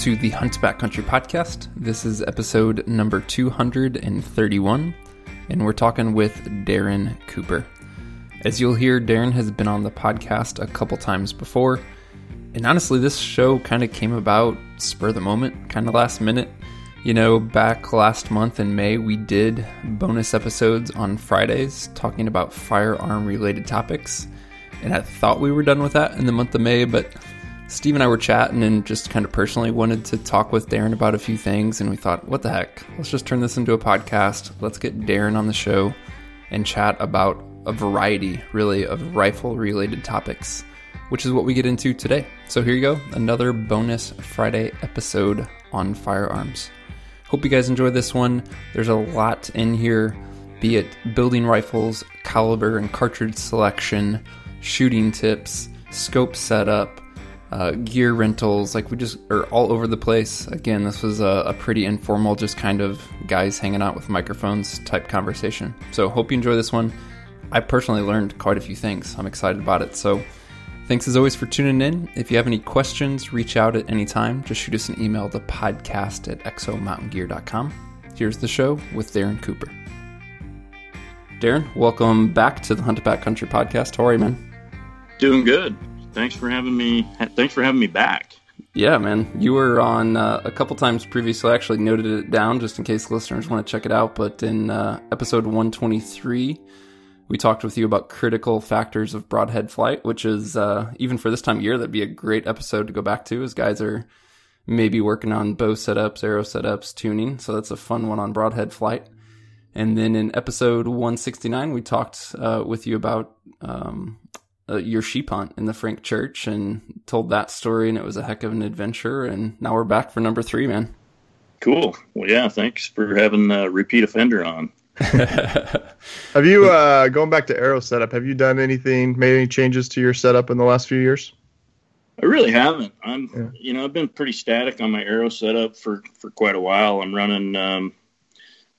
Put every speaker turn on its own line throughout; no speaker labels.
to the Hunt Country podcast. This is episode number 231, and we're talking with Darin Cooper. As you'll hear, Darin has been on the podcast a couple times before, and honestly, this show kind of came about spur of the moment, kind of last minute. You know, back last month in May, we did bonus episodes on Fridays talking about firearm related topics, and I thought we were done with that in the month of May, but Steve and I were chatting and just kind of personally wanted to talk with Darin about a few things. And we thought, what the heck? Let's just turn this into a podcast. Let's get Darin on the show and chat about a variety, really, of rifle related topics, which is what we get into today. So here you go another bonus Friday episode on firearms. Hope you guys enjoy this one. There's a lot in here, be it building rifles, caliber and cartridge selection, shooting tips, scope setup uh, gear rentals. Like we just are all over the place. Again, this was a, a, pretty informal, just kind of guys hanging out with microphones type conversation. So hope you enjoy this one. I personally learned quite a few things. I'm excited about it. So thanks as always for tuning in. If you have any questions, reach out at any time. Just shoot us an email to podcast at exomountaingear.com. Here's the show with Darin Cooper. Darin, welcome back to the Hunt Backcountry podcast. How are you, man?
Doing good thanks for having me. Thanks for having me back.
Yeah, man. You were on uh, a couple times previously. I actually noted it down just in case listeners want to check it out. But in uh, episode 123, we talked with you about critical factors of broadhead flight, which is, uh, even for this time of year, that'd be a great episode to go back to as guys are maybe working on bow setups, arrow setups, tuning. So that's a fun one on broadhead flight. And then in episode 169, we talked uh, with you about um, uh, your sheep hunt in the Frank Church and told that story, and it was a heck of an adventure. And now we're back for number three, man.
Cool. Well, yeah, thanks for having a repeat offender on.
have you uh, going back to arrow setup? Have you done anything, made any changes to your setup in the last few years?
I really haven't. I'm, yeah. you know, I've been pretty static on my arrow setup for for quite a while. I'm running um,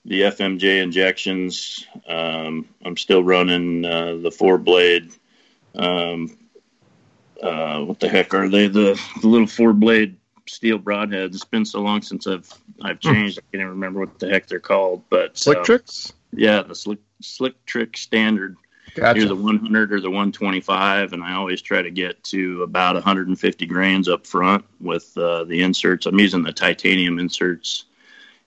the FMJ Injexions. Um, I'm still running uh, the four blade um, uh, what the heck are they? The, the little four blade steel broadheads. It's been so long since I've I've hmm. changed. I can't even remember what the heck they're called. But
slick uh, tricks.
Yeah, the slick slick trick standard. Gotcha. Either the 100 or the 125, and I always try to get to about 150 grains up front with uh, the inserts. I'm using the titanium inserts,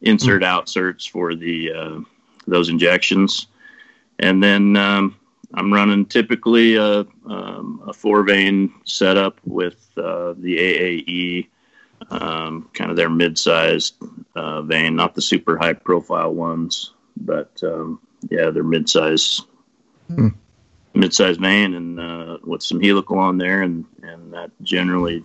insert mm. outserts for the uh, those Injexions, and then um, I'm running typically a, um, a four vane setup with uh, the AAE, um, kind of their mid sized uh, vane, not the super high profile ones, but um, yeah, they're mid size. Hmm. Mid-sized vane and uh, with some helical on there, and and that generally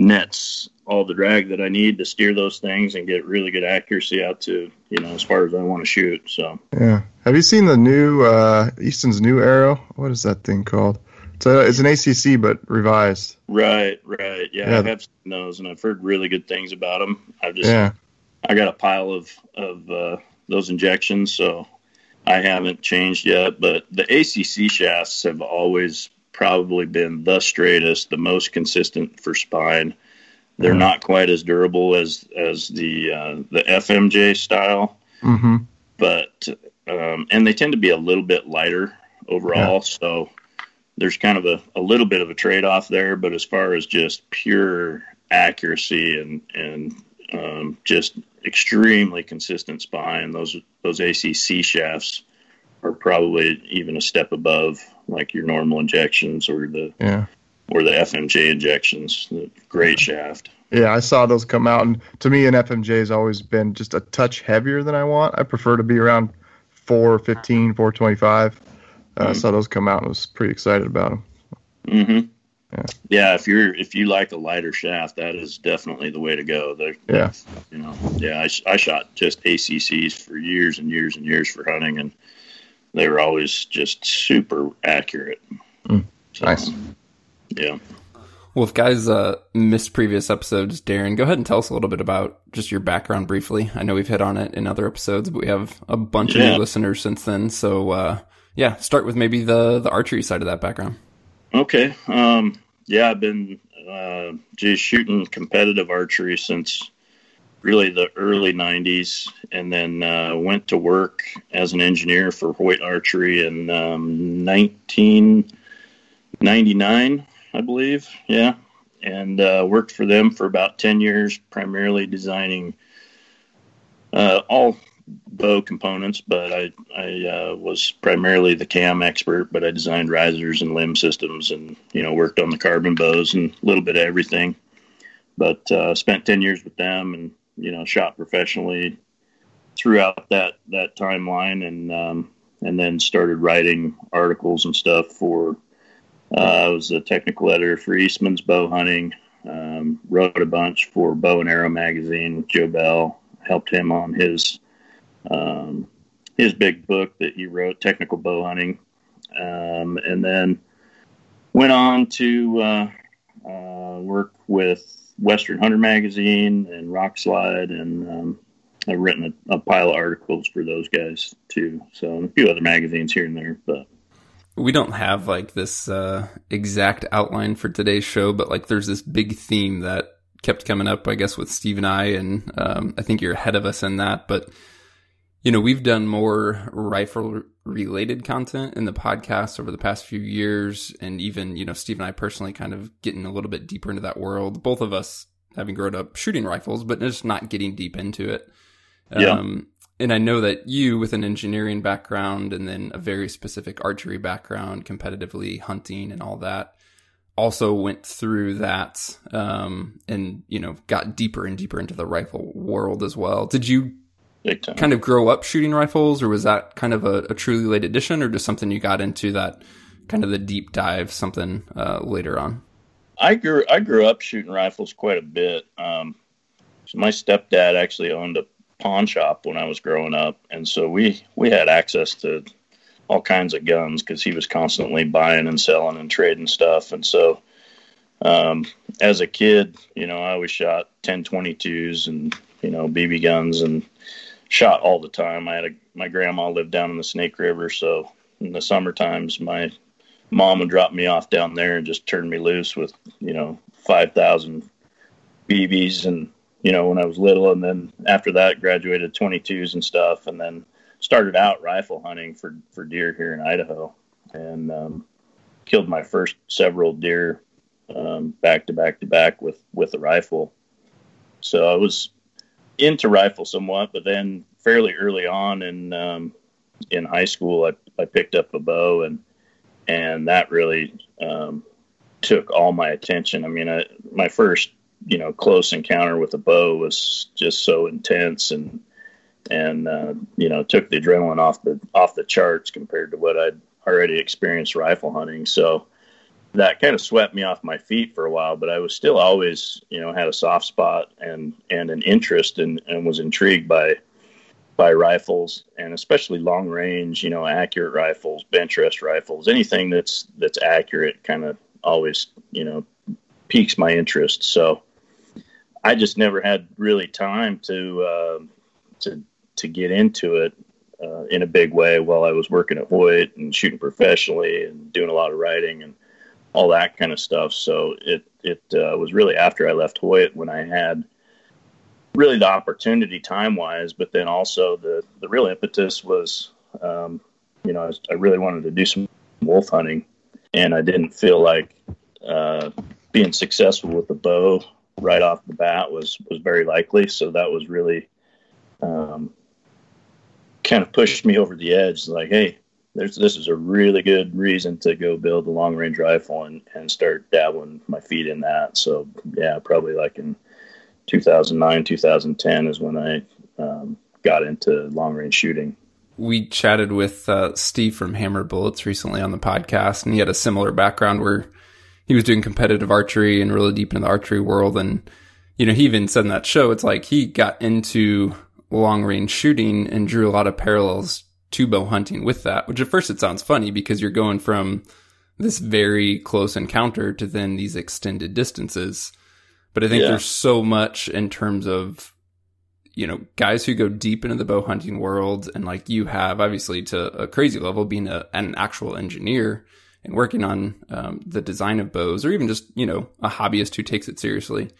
nets all the drag that I need to steer those things and get really good accuracy out to you know as far as I want to shoot. So
yeah, have you seen the new uh, Easton's new arrow? What is that thing called? It's, a, it's an ACC but revised.
Right, right. Yeah, yeah. I have seen those and I've heard really good things about them. I've just yeah. I got a pile of of uh, those Injexions, so I haven't changed yet. But the ACC shafts have always probably been the straightest, the most consistent for spine. They're mm-hmm. not quite as durable as as the uh, the FMJ style, mm-hmm. but um, and they tend to be a little bit lighter overall. Yeah. So there's kind of a, a little bit of a trade off there. But as far as just pure accuracy and and um, just extremely consistent spine, those those ACC shafts are probably even a step above like your normal Injexions or the yeah or the FMJ Injexions. The great shaft.
Yeah, I saw those come out, and to me, an FMJ has always been just a touch heavier than I want. I prefer to be around 415, 425. Uh, mm-hmm. I saw those come out and was pretty excited about them.
Mm-hmm. Yeah. yeah, if you're if you like a lighter shaft, that is definitely the way to go. They're,
yeah,
you know, yeah. I, I shot just ACCs for years and years and years for hunting, and they were always just super accurate.
Mm, so, nice.
Yeah.
Well, if guys uh, missed previous episodes, Darin, go ahead and tell us a little bit about just your background briefly. I know we've hit on it in other episodes, but we have a bunch yeah. of new listeners since then. So, uh, yeah, start with maybe the the archery side of that background.
Okay. Um, yeah, I've been uh, just shooting competitive archery since really the early 90s and then uh, went to work as an engineer for Hoyt Archery in um, 1999, I believe. Yeah. And uh, worked for them for about 10 years, primarily designing uh, all bow components, but I, I uh, was primarily the cam expert, but I designed risers and limb systems and, you know, worked on the carbon bows and a little bit of everything. But uh, spent 10 years with them and you know shot professionally throughout that that timeline and um, and then started writing articles and stuff for uh, I was a technical editor for Eastman's Bow Hunting. Um, wrote a bunch for Bow and Arrow magazine with Joe Bell. Helped him on his um, his big book that he wrote, Technical Bow Hunting, um, and then went on to uh, uh, work with Western Hunter magazine and Rokslide, and um, I've written a, a, pile of articles for those guys too. So a few other magazines here and there, but
we don't have like this uh, exact outline for today's show, but like there's this big theme that kept coming up, I guess, with Steve and I, and um, I think you're ahead of us in that, but you know, we've done more rifle related content in the podcast over the past few years. And even, you know, Steve and I personally kind of getting a little bit deeper into that world. Both of us having grown up shooting rifles, but just not getting deep into it. Yeah. Um, and I know that you, with an engineering background and then a very specific archery background, competitively hunting and all that, also went through that um, and you know got deeper and deeper into the rifle world as well. Did you kind of grow up shooting rifles, or was that kind of a, a, truly late addition, or just something you got into that kind of the deep dive something uh, later on?
I grew I grew up shooting rifles quite a bit. Um, so my stepdad actually owned a pawn shop when I was growing up, and so we we had access to all kinds of guns because he was constantly buying and selling and trading stuff, and so. Um, as a kid, you know, I always shot 1022s and, you know, BB guns and shot all the time. I had a my grandma lived down in the Snake River, so in the summer times my mom would drop me off down there and just turn me loose with you know five thousand BBs and you know when I was little, and then after that graduated 22s and stuff, and then started out rifle hunting for for deer here in Idaho, and um, killed my first several deer um, back to back to back with with a rifle. So I was into rifle somewhat, but then fairly early on in um, in high school, I, I picked up a bow and and that really um, took all my attention. I mean, I, my first you know close encounter with a bow was just so intense and and uh, you know took the adrenaline off the off the charts compared to what I'd already experienced rifle hunting. So that kind of swept me off my feet for a while, but I was still always, you know, had a soft spot and and an interest and and was intrigued by by rifles and especially long range, you know, accurate rifles, bench rest rifles, anything that's that's accurate kind of always, you know, piques my interest. So I just never had really time to uh, to to get into it uh, in a big way while I was working at Hoyt and shooting professionally and doing a lot of writing and all that kind of stuff. So it it uh, was really after I left Hoyt when I had really the opportunity time wise, but then also the the real impetus was, um, you know, I, I, really wanted to do some wolf hunting, and I didn't feel like uh, being successful with the bow right off the bat was was very likely. So that was really um, kind of pushed me over the edge. Like, hey, there's this is a really good reason to go build a long range rifle and, and start dabbling my feet in that. So yeah, probably like in 2009, 2010 is when I um, got into long range shooting.
We chatted with uh, Steve from Hammer Bullets recently on the podcast, and he had a similar background where he was doing competitive archery and really deep into the archery world. And, you know, he even said in that show, it's like he got into long range shooting and drew a lot of parallels to bow hunting with that, which at first it sounds funny because you're going from this very close encounter to then these extended distances. But I think yeah. there's so much in terms of, you know, guys who go deep into the bow hunting world and like you have obviously to a crazy level being a, an actual engineer and working on um, the design of bows, or even just you know a hobbyist who takes it seriously.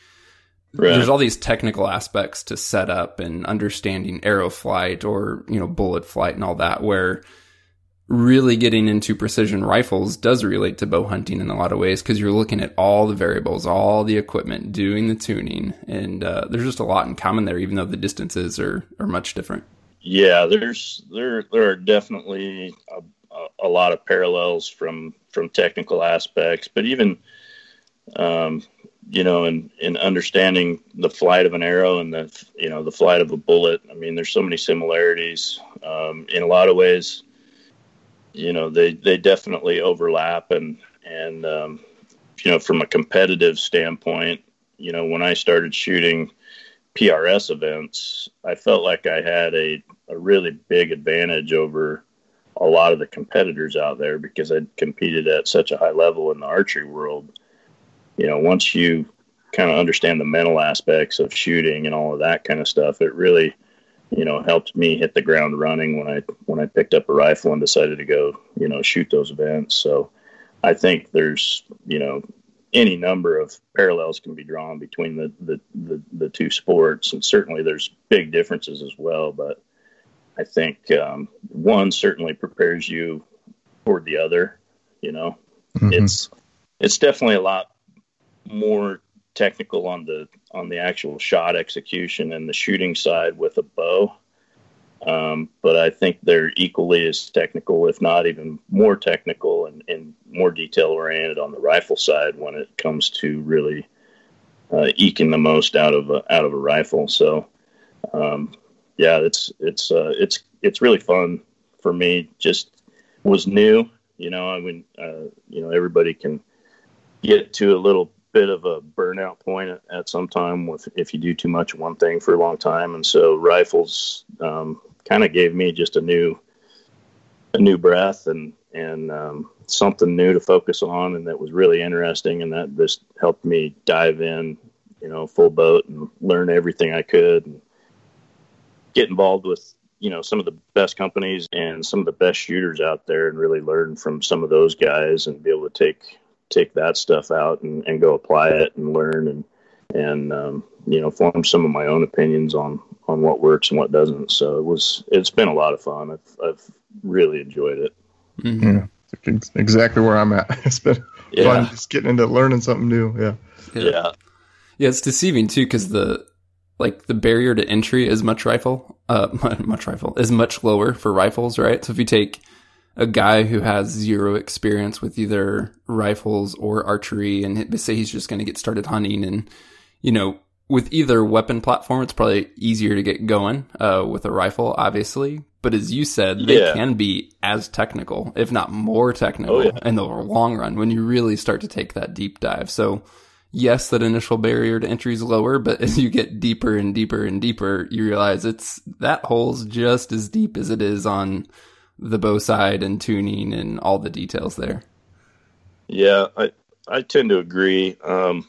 Right. There's all these technical aspects to set up and understanding arrow flight or you know bullet flight and all that, where really getting into precision rifles does relate to bow hunting in a lot of ways because you're looking at all the variables, all the equipment, doing the tuning, and uh, there's just a lot in common there, even though the distances are are much different.
Yeah, there's there there are definitely a, a lot of parallels from from technical aspects, but even um, you know, in in understanding the flight of an arrow and the you know the flight of a bullet. I mean, there's so many similarities um, in a lot of ways you know they they definitely overlap and and um, you know from a competitive standpoint you know when i started shooting prs events i felt like i had a, a really big advantage over a lot of the competitors out there because I'd competed at such a high level in the archery world you know once you kind of understand the mental aspects of shooting and all of that kind of stuff it really you know, helped me hit the ground running when I when I picked up a rifle and decided to go, you know, shoot those events. So I think there's, you know, any number of parallels can be drawn between the the, the, the two sports, and certainly there's big differences as well. But I think um, one certainly prepares you toward the other. You know, mm-hmm. it's it's definitely a lot more technical on the on the actual shot execution and the shooting side with a bow. Um, but I think they're equally as technical, if not even more technical and, and more detail oriented on the rifle side when it comes to really uh, eking the most out of a, out of a rifle. So, um, yeah, it's it's uh, it's it's really fun for me. Just was new, you know. I mean, uh, you know, everybody can get to a little bit of a burnout point at, at, some time with if you do too much one thing for a long time, and so rifles um, kind of gave me just a new a new breath and and um, something new to focus on, and that was really interesting, and that just helped me dive in, you know, full boat and learn everything I could, and get involved with you know some of the best companies and some of the best shooters out there, and really learn from some of those guys, and be able to take take that stuff out and, and go apply it and learn and and um, you know form some of my own opinions on on what works and what doesn't. So it was it's been a lot of fun. I've I've really enjoyed it.
Mm-hmm. Yeah, exactly where I'm at. It's been yeah. fun just getting into learning something new. Yeah,
yeah,
yeah. It's deceiving too because the like the barrier to entry is much rifle, uh, much rifle is much lower for rifles, right? So if you take a guy who has zero experience with either rifles or archery and say he's just going to get started hunting and you know with either weapon platform it's probably easier to get going uh, with a rifle obviously but as you said they yeah. can be as technical if not more technical oh, yeah. in the long run when you really start to take that deep dive so yes that initial barrier to entry is lower but as you get deeper and deeper and deeper you realize it's that hole's just as deep as it is on the bow side and tuning and all the details there.
Yeah, I I tend to agree. Um,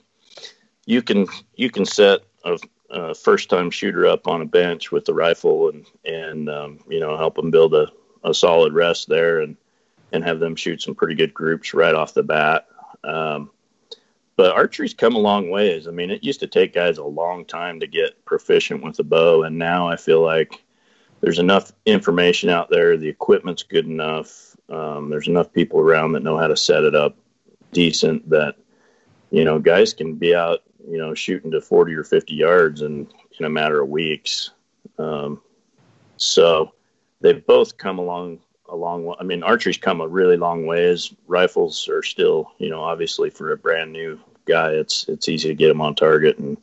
you can you can set a, a, first time shooter up on a bench with the rifle and and um, you know help them build a, a solid rest there and and have them shoot some pretty good groups right off the bat. Um, but archery's come a long ways. I mean, it used to take guys a long time to get proficient with a bow, and now I feel like there's enough information out there. The equipment's good enough. Um, there's enough people around that know how to set it up decent that you know guys can be out you know shooting to 40 or 50 yards in in a matter of weeks. Um, so they've both come along a long way. I mean, archery's come a really long ways. Rifles are still, you know, obviously for a brand new guy, it's it's easy to get them on target, and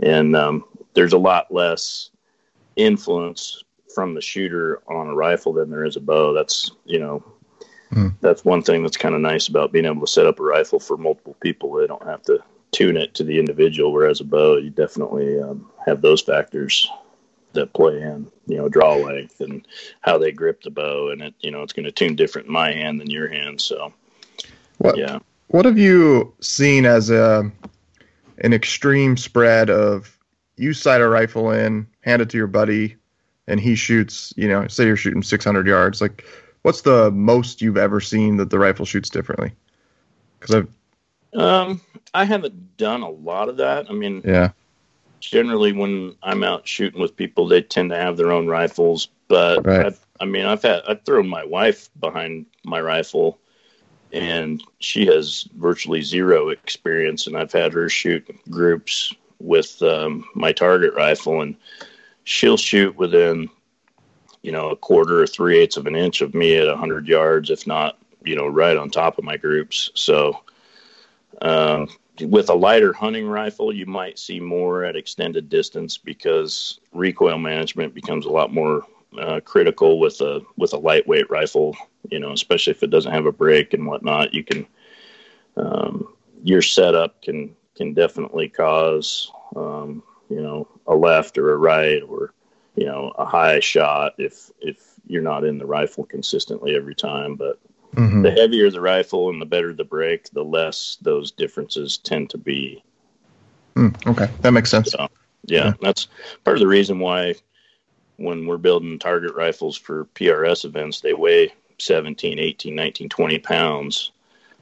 and um, there's a lot less influence from the shooter on a rifle than there is a bow. That's you know mm. that's one thing that's kind of nice about being able to set up a rifle for multiple people. They don't have to tune it to the individual. Whereas a bow, you definitely um, have those factors that play in. You know, draw length and how they grip the bow, and it you know it's going to tune different in my hand than your hand. So,
what, yeah. What have you seen as a an extreme spread of you sight a rifle in, hand it to your buddy, and he shoots, you know, say you're shooting 600 yards, like what's the most you've ever seen that the rifle shoots differently? Because I've
um, I haven't done a lot of that. I mean,
yeah.
Generally, when I'm out shooting with people, they tend to have their own rifles. But right. I've, I mean, I've had I've thrown my wife behind my rifle, and she has virtually zero experience. And I've had her shoot groups with um, my target rifle, and she'll shoot within, you know, a quarter or three eighths of an inch of me at hundred yards, if not, you know, right on top of my groups. So um, with a lighter hunting rifle, you might see more at extended distance because recoil management becomes a lot more uh, critical with a with a lightweight rifle. You know, especially if it doesn't have a brake and whatnot, you can um, your setup can can definitely cause um, you know a left or a right or you know a high shot if if you're not in the rifle consistently every time. But Mm-hmm. The heavier the rifle and the better the brake, the less those differences tend to be.
Mm, okay, that makes sense. So,
yeah, yeah, that's part of the reason why when we're building target rifles for PRS events, they weigh 17, 18, 19, 20 pounds.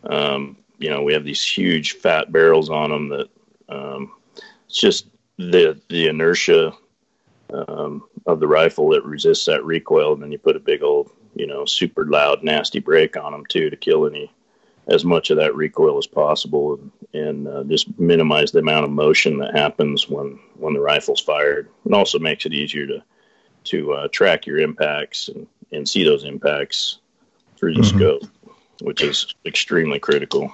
Um, you know, we have these huge fat barrels on them that um, it's just the the inertia um, of the rifle that resists that recoil, and then you put a big old you know, super loud, nasty brake on them too to kill any as much of that recoil as possible and, and uh, just minimize the amount of motion that happens when when the rifle's fired. It also makes it easier to to uh, track your impacts and, and see those impacts through the mm-hmm. scope, which is extremely critical.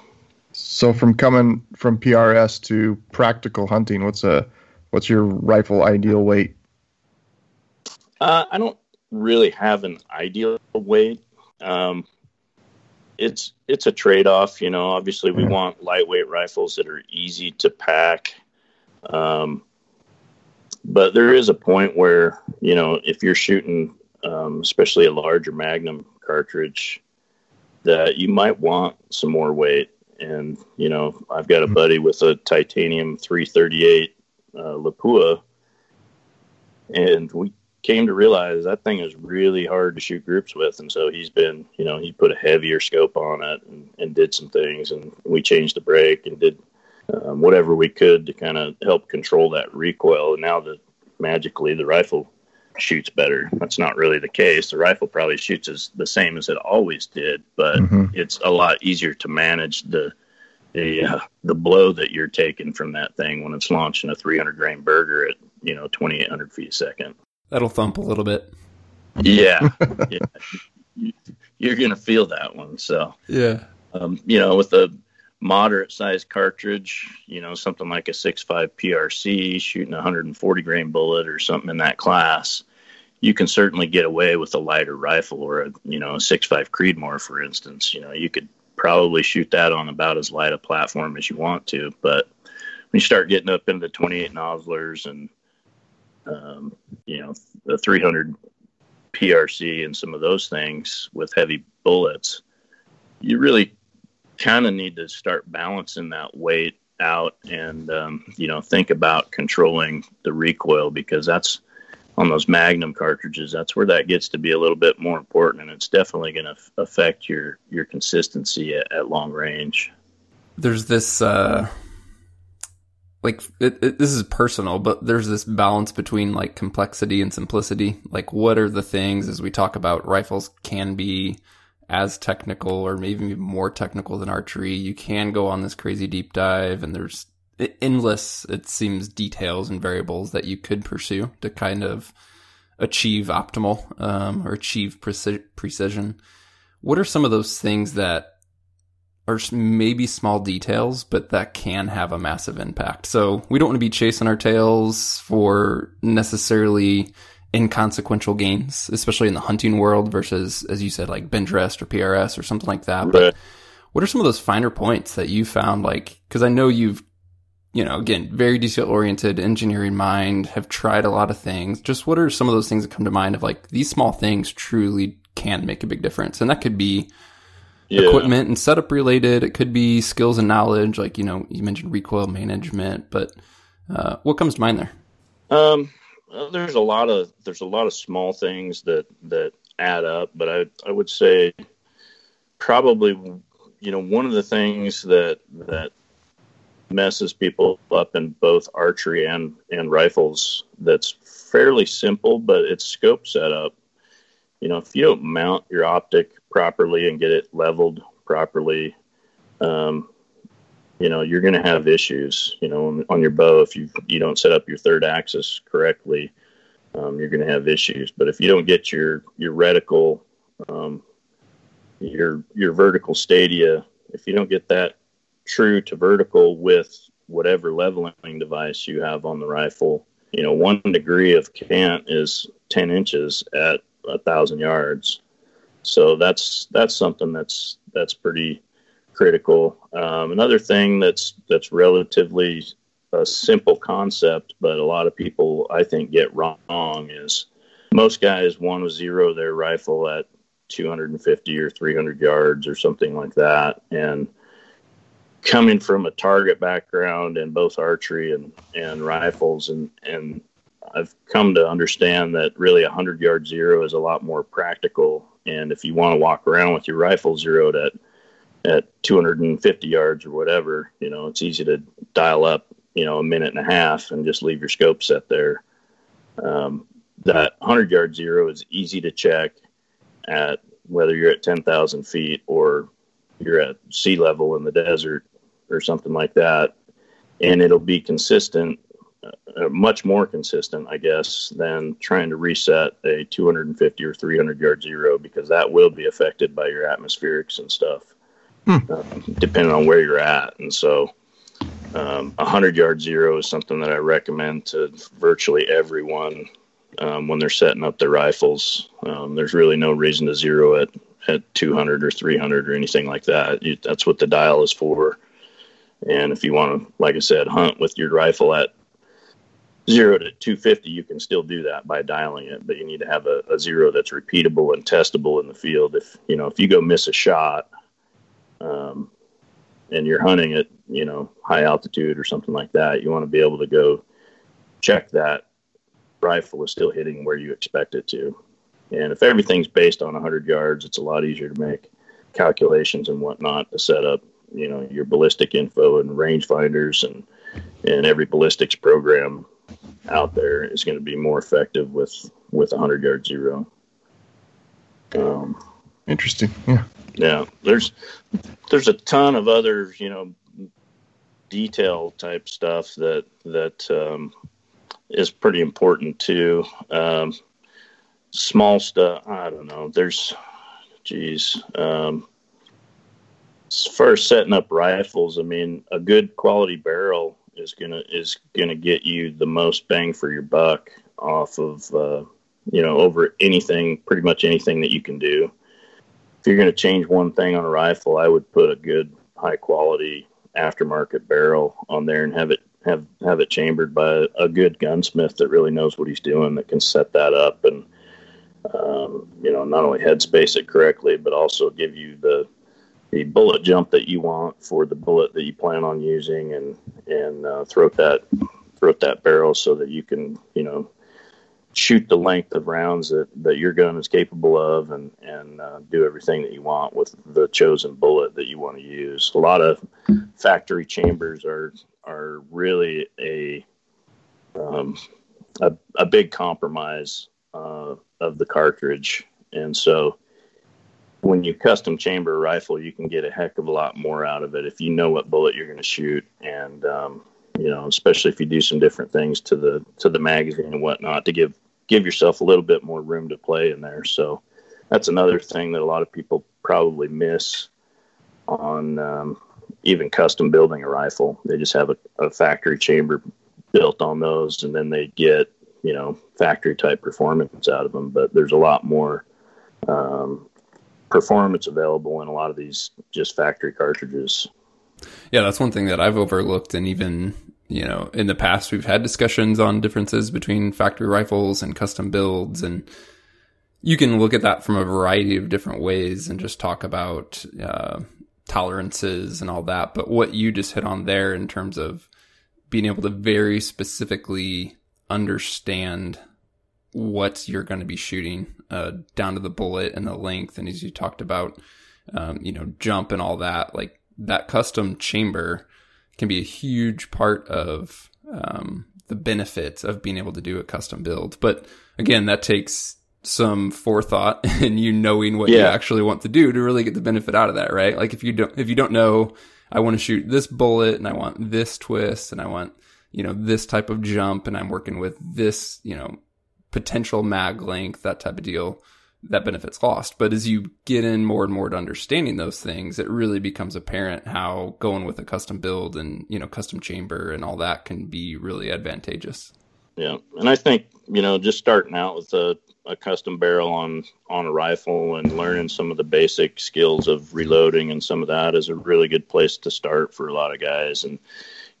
So from coming from PRS to practical hunting, what's a what's your rifle ideal weight?
Uh, I don't really have an ideal weight. Um, it's it's a trade off, you know. Obviously, we want lightweight rifles that are easy to pack. Um, but there is a point where you know if you're shooting, um, especially a larger Magnum cartridge, that you might want some more weight. And you know, I've got a mm-hmm. buddy with a titanium 338 uh, Lapua, and we came to realize that thing is really hard to shoot groups with. And so he's been, you know, he put a heavier scope on it and, and did some things. And we changed the brake and did um, whatever we could to kind of help control that recoil. And now that magically the rifle shoots better. That's not really the case. The rifle probably shoots as the same as it always did, but mm-hmm. it's a lot easier to manage the the uh, the blow that you're taking from that thing when it's launching a 300 grain Berger at you know 2800 feet a second.
That'll thump a little bit.
Yeah, yeah. You're gonna feel that one. So
yeah,
um, you know, with a moderate sized cartridge, you know, something like a 6.5 PRC shooting a 140 grain bullet or something in that class, you can certainly get away with a lighter rifle or a you know a 6.5 Creedmoor, for instance. You know, you could probably shoot that on about as light a platform as you want to, but when you start getting up into 28 Noslers and um, you know, the 300 PRC and some of those things with heavy bullets, you really kind of need to start balancing that weight out and um, you know think about controlling the recoil because that's on those magnum cartridges that's where that gets to be a little bit more important and it's definitely going to f- affect your your consistency at, at long range
there's this uh like it, it, this is personal, but there's this balance between like complexity and simplicity. Like, what are the things as we talk about rifles can be as technical or maybe more technical than archery? You can go on this crazy deep dive, and there's endless, it seems, details and variables that you could pursue to kind of achieve optimal um, or achieve preci- precision. What are some of those things that are maybe small details, but that can have a massive impact. So we don't want to be chasing our tails for necessarily inconsequential gains, especially in the hunting world versus, as you said, like bench rest or PRS or something like that. Right. But what are some of those finer points that you found? Like, cause I know you've, you know, again, very detail oriented engineering mind, have tried a lot of things. Just what are some of those things that come to mind of like these small things truly can make a big difference? And that could be, yeah. equipment and setup related. It could be skills and knowledge, like you know you mentioned recoil management. But uh, what comes to mind there?
Um, well, there's a lot of there's a lot of small things that that add up, but I I would say probably you know one of the things that that messes people up in both archery and and rifles that's fairly simple, but it's scope setup. You know, if you don't mount your optic properly and get it leveled properly, um, you know you're going to have issues. You know, on, on, your bow if you you don't set up your third axis correctly, um, you're going to have issues. But if you don't get your your reticle, um, your your vertical stadia, if you don't get that true to vertical with whatever leveling device you have on the rifle, you know, one degree of cant is 10 inches at a thousand yards. So that's, that's something that's, that's pretty critical. Um, another thing that's, that's relatively a simple concept, but a lot of people I think get wrong is most guys want to zero their rifle at 250 or 300 yards or something like that. And coming from a target background in both archery and, and rifles and, and I've come to understand that really a hundred yard zero is a lot more practical. And if you want to walk around with your rifle zeroed at, at 250 yards or whatever, you know, it's easy to dial up, you know, a minute and a half and just leave your scope set there. Um, that 100 yard zero is easy to check at whether you're at 10,000 feet or you're at sea level in the desert or something like that, and it'll be consistent, uh, much more consistent, I guess, than trying to reset a 250 or 300 yard zero because that will be affected by your atmospherics and stuff, hmm. uh, depending on where you're at. And so, um, a hundred yard zero is something that I recommend to virtually everyone um, when they're setting up their rifles. Um, there's really no reason to zero it at 200 or 300 or anything like that. You, that's what the dial is for. And if you want to, like I said, hunt with your rifle at zero to 250, you can still do that by dialing it, but you need to have a, a, zero that's repeatable and testable in the field. If, you know, if you go miss a shot, um, and you're hunting at, you know, high altitude or something like that, you want to be able to go check that rifle is still hitting where you expect it to. And if everything's based on 100 yards, it's a lot easier to make calculations and whatnot to set up, you know, your ballistic info and rangefinders and and every ballistics program out there is going to be more effective with with a 100 yard zero.
Um, Interesting. Yeah.
Yeah. There's there's a ton of other you know detail type stuff that that um, is pretty important too. Um, small stuff, I don't know. There's, geez, um, setting up rifles, I mean, a good quality barrel is gonna is gonna get you the most bang for your buck off of uh, you know over anything, pretty much anything that you can do. If you're gonna change one thing on a rifle, I would put a good high quality aftermarket barrel on there and have it have have it chambered by a good gunsmith that really knows what he's doing that can set that up and um, you know not only headspace it correctly but also give you the the bullet jump that you want for the bullet that you plan on using and and uh, throat that throat that barrel so that you can you know shoot the length of rounds that, that your gun is capable of and, and uh, do everything that you want with the chosen bullet that you want to use. A lot of factory chambers are are really a um, a, a, big compromise uh, of the cartridge, and so when you custom chamber a rifle, you can get a heck of a lot more out of it if you know what bullet you're going to shoot, and um, you know, especially if you do some different things to the to the magazine and whatnot to give give yourself a little bit more room to play in there. So that's another thing that a lot of people probably miss on um, even custom building a rifle. They just have a, a factory chamber built on those, and then they get you know factory type performance out of them. But there's a lot more um, performance available in a lot of these just factory cartridges.
Yeah, that's one thing that I've overlooked, and even you know, in the past we've had discussions on differences between factory rifles and custom builds, and you can look at that from a variety of different ways and just talk about uh, tolerances and all that. But what you just hit on there in terms of being able to very specifically understand what you're going to be shooting uh, down to the bullet and the length. And as you talked about, um, you know, jump and all that, like that custom chamber can be a huge part of um, the benefits of being able to do a custom build. But again, that takes some forethought and you knowing what yeah. you actually want to do to really get the benefit out of that, right? Like if you don't, if you don't know, I want to shoot this bullet and I want this twist and I want, you know, this type of jump and I'm working with this, you know, potential mag length, that type of deal, that benefit's lost. But as you get in more and more to understanding those things, it really becomes apparent how going with a custom build and, you know, custom chamber and all that can be really advantageous.
Yeah. And I think, you know, just starting out with a, a custom barrel on, on a rifle and learning some of the basic skills of reloading and some of that is a really good place to start for a lot of guys and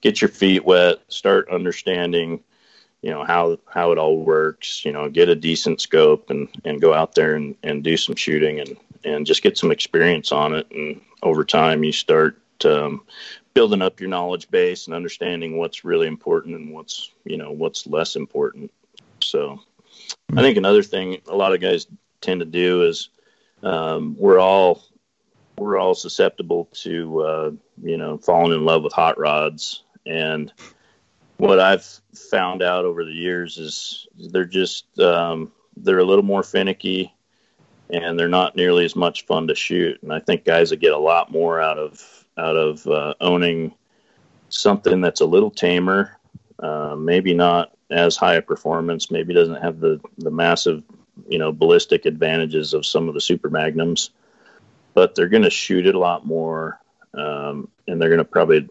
get your feet wet, start understanding you know how how it all works you know get a decent scope and and go out there and and do some shooting and and just get some experience on it. And over time you start um, building up your knowledge base and understanding what's really important and what's you know what's less important. So i think another thing a lot of guys tend to do is um, we're all we're all susceptible to uh, you know falling in love with hot rods and what I've found out over the years is they're just um, they're a little more finicky and they're not nearly as much fun to shoot. And I think guys that get a lot more out of out of uh, owning something that's a little tamer, uh, maybe not as high a performance, maybe doesn't have the the massive you know ballistic advantages of some of the super magnums, but they're going to shoot it a lot more, um, and they're going to probably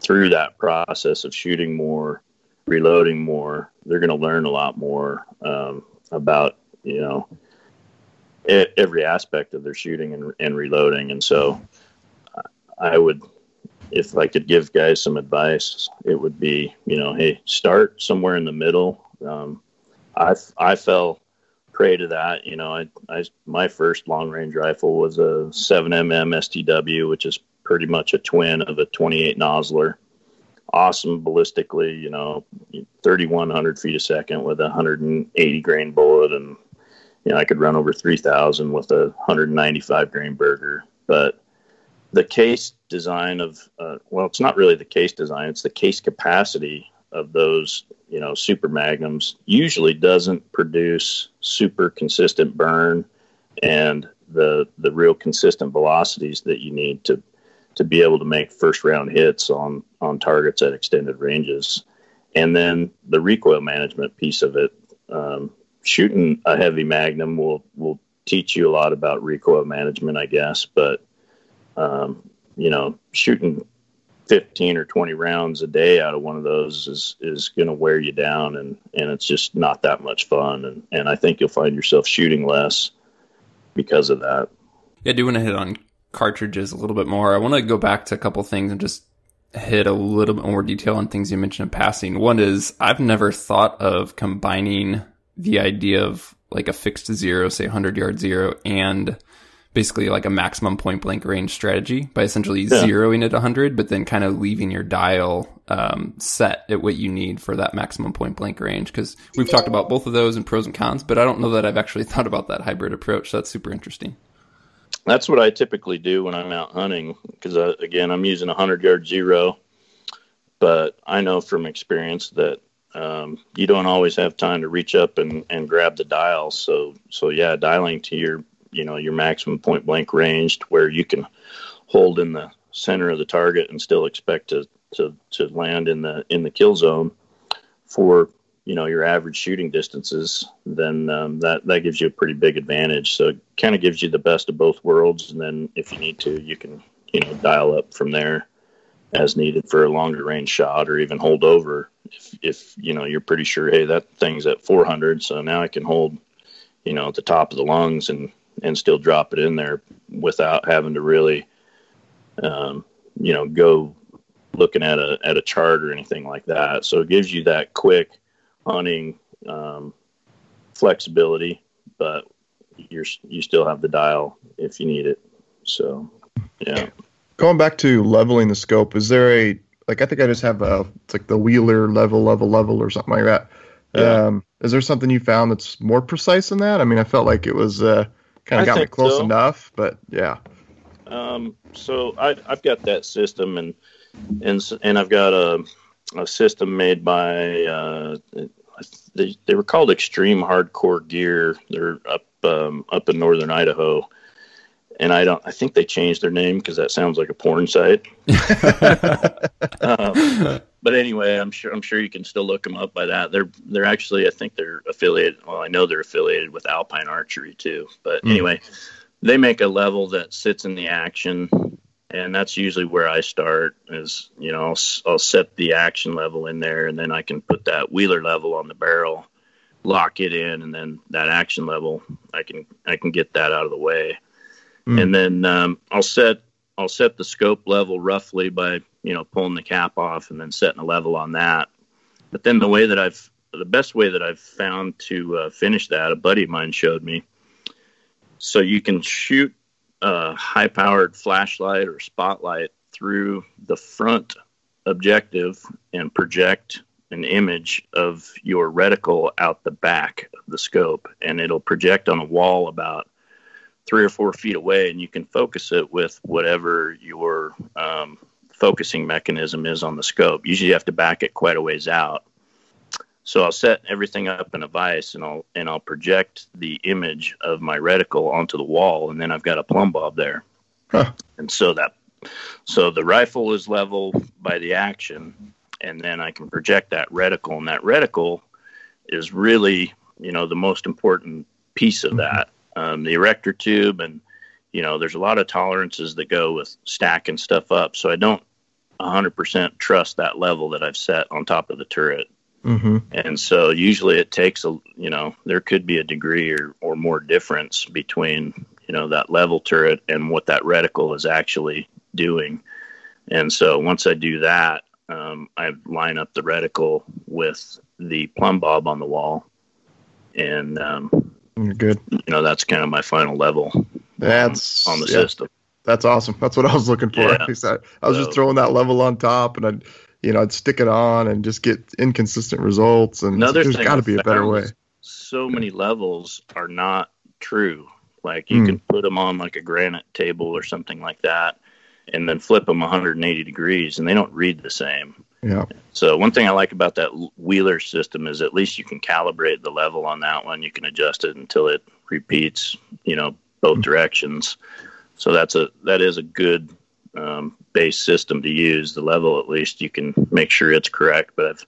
through that process of shooting more, reloading more, they're going to learn a lot more um, about you know every aspect of their shooting and, and reloading. And so, I would, if I could give guys some advice, it would be you know, hey, start somewhere in the middle. Um, I I fell prey to that. You know, I, I my first long range rifle was a 7mm STW, which is pretty much a twin of a 28 Nosler. Awesome ballistically, you know, 3,100 feet a second with a 180 grain bullet, and you know I could run over 3,000 with a 195 grain Berger. But the case design of uh, well, it's not really the case design; it's the case capacity of those you know super magnums usually doesn't produce super consistent burn and the the real consistent velocities that you need to to be able to make first round hits on on targets at extended ranges, and then the recoil management piece of it. Um, shooting a heavy magnum will will teach you a lot about recoil management, I guess. But um, you know, shooting 15 or 20 rounds a day out of one of those is is going to wear you down and and it's just not that much fun and and I think you'll find yourself shooting less because of that.
Yeah, I do want to hit on cartridges a little bit more. I want to go back to a couple things and just hit a little bit more detail on things you mentioned in passing. One is I've never thought of combining the idea of like a fixed zero, say 100 yard zero, and basically like a maximum point blank range strategy by essentially yeah. zeroing at 100, but then kind of leaving your dial um, set at what you need for that maximum point blank range. Because we've talked about both of those and pros and cons, but I don't know that I've actually thought about that hybrid approach. So that's super interesting
that's what I typically do when I'm out hunting because uh, again I'm using a hundred yard zero, but I know from experience that um, you don't always have time to reach up and, and grab the dial. So so yeah, dialing to your you know your maximum point blank range to where you can hold in the center of the target and still expect to to, to land in the in the kill zone for you know your average shooting distances, then um, that that gives you a pretty big advantage. So it kind of gives you the best of both worlds, and then if you need to, you can you know dial up from there as needed for a longer range shot, or even hold over if if you know you're pretty sure, hey, that thing's at 400, so now I can hold you know at the top of the lungs and and still drop it in there without having to really um, you know go looking at a at a chart or anything like that. So it gives you that quick hunting um, flexibility, but you're you still have the dial if you need it. So, yeah.
Going back to leveling the scope, is there a like I think I just have a it's like the wheeler level level level or something like that. Yeah. Um, is there something you found that's more precise than that? I mean, I felt like it was uh, kind of got me close so. enough, but yeah.
Um, so I, have got that system, and and and I've got a, a system made by uh, they, they were called Extreme Hardcore Gear. They're up um, up in northern Idaho, and I don't. I think they changed their name because that sounds like a porn site. um, but anyway, I'm sure I'm sure you can still look them up by that. They're they're actually I think they're affiliated. Well, I know they're affiliated with Alpine Archery too. But mm. anyway, they make a level that sits in the action and that's usually where I start. Is you know I'll, I'll, set the action level in there, and then I can put that wheeler level on the barrel, lock it in, and then that action level I can I can get that out of the way, mm. and then um, I'll set I'll set the scope level roughly by you know pulling the cap off and then setting a level on that. But then the way that I've the best way that I've found to uh, finish that, a buddy of mine showed me. So you can shoot a high powered flashlight or spotlight through the front objective and project an image of your reticle out the back of the scope. And it'll project on a wall about three or four feet away and you can focus it with whatever your um, focusing mechanism is on the scope. Usually you have to back it quite a ways out so I'll set everything up in a vise and I'll and I'll project the image of my reticle onto the wall and then I've got a plumb bob there. Huh. And so that so the rifle is level by the action and then I can project that reticle and that reticle is really, you know, the most important piece of that. Um, the erector tube and you know, there's a lot of tolerances that go with stacking stuff up. So I don't 100% trust that level that I've set on top of the turret. Mm-hmm. And so usually it takes a, you know, there could be a degree or, or more difference between, you know, that level turret and what that reticle is actually doing. And so once I do that, um, I line up the reticle with the plumb bob on the wall. And, um,
You're good.
You know, that's kind of my final level.
That's
on the yeah. system.
That's awesome. That's what I was looking for. Yeah. I, was so, just throwing that level on top and I you know, I'd stick it on and just get inconsistent results. And Another there's got to be a better way.
So many levels are not true. Like you mm. can put them on like a granite table or something like that, and then flip them 180 degrees, and they don't read the same.
Yeah.
So one thing I like about that wheeler system is at least you can calibrate the level on that one. You can adjust it until it repeats, you know, both mm. directions. So that's a that is a good um, base system to use, the level at least you can make sure it's correct. But I've,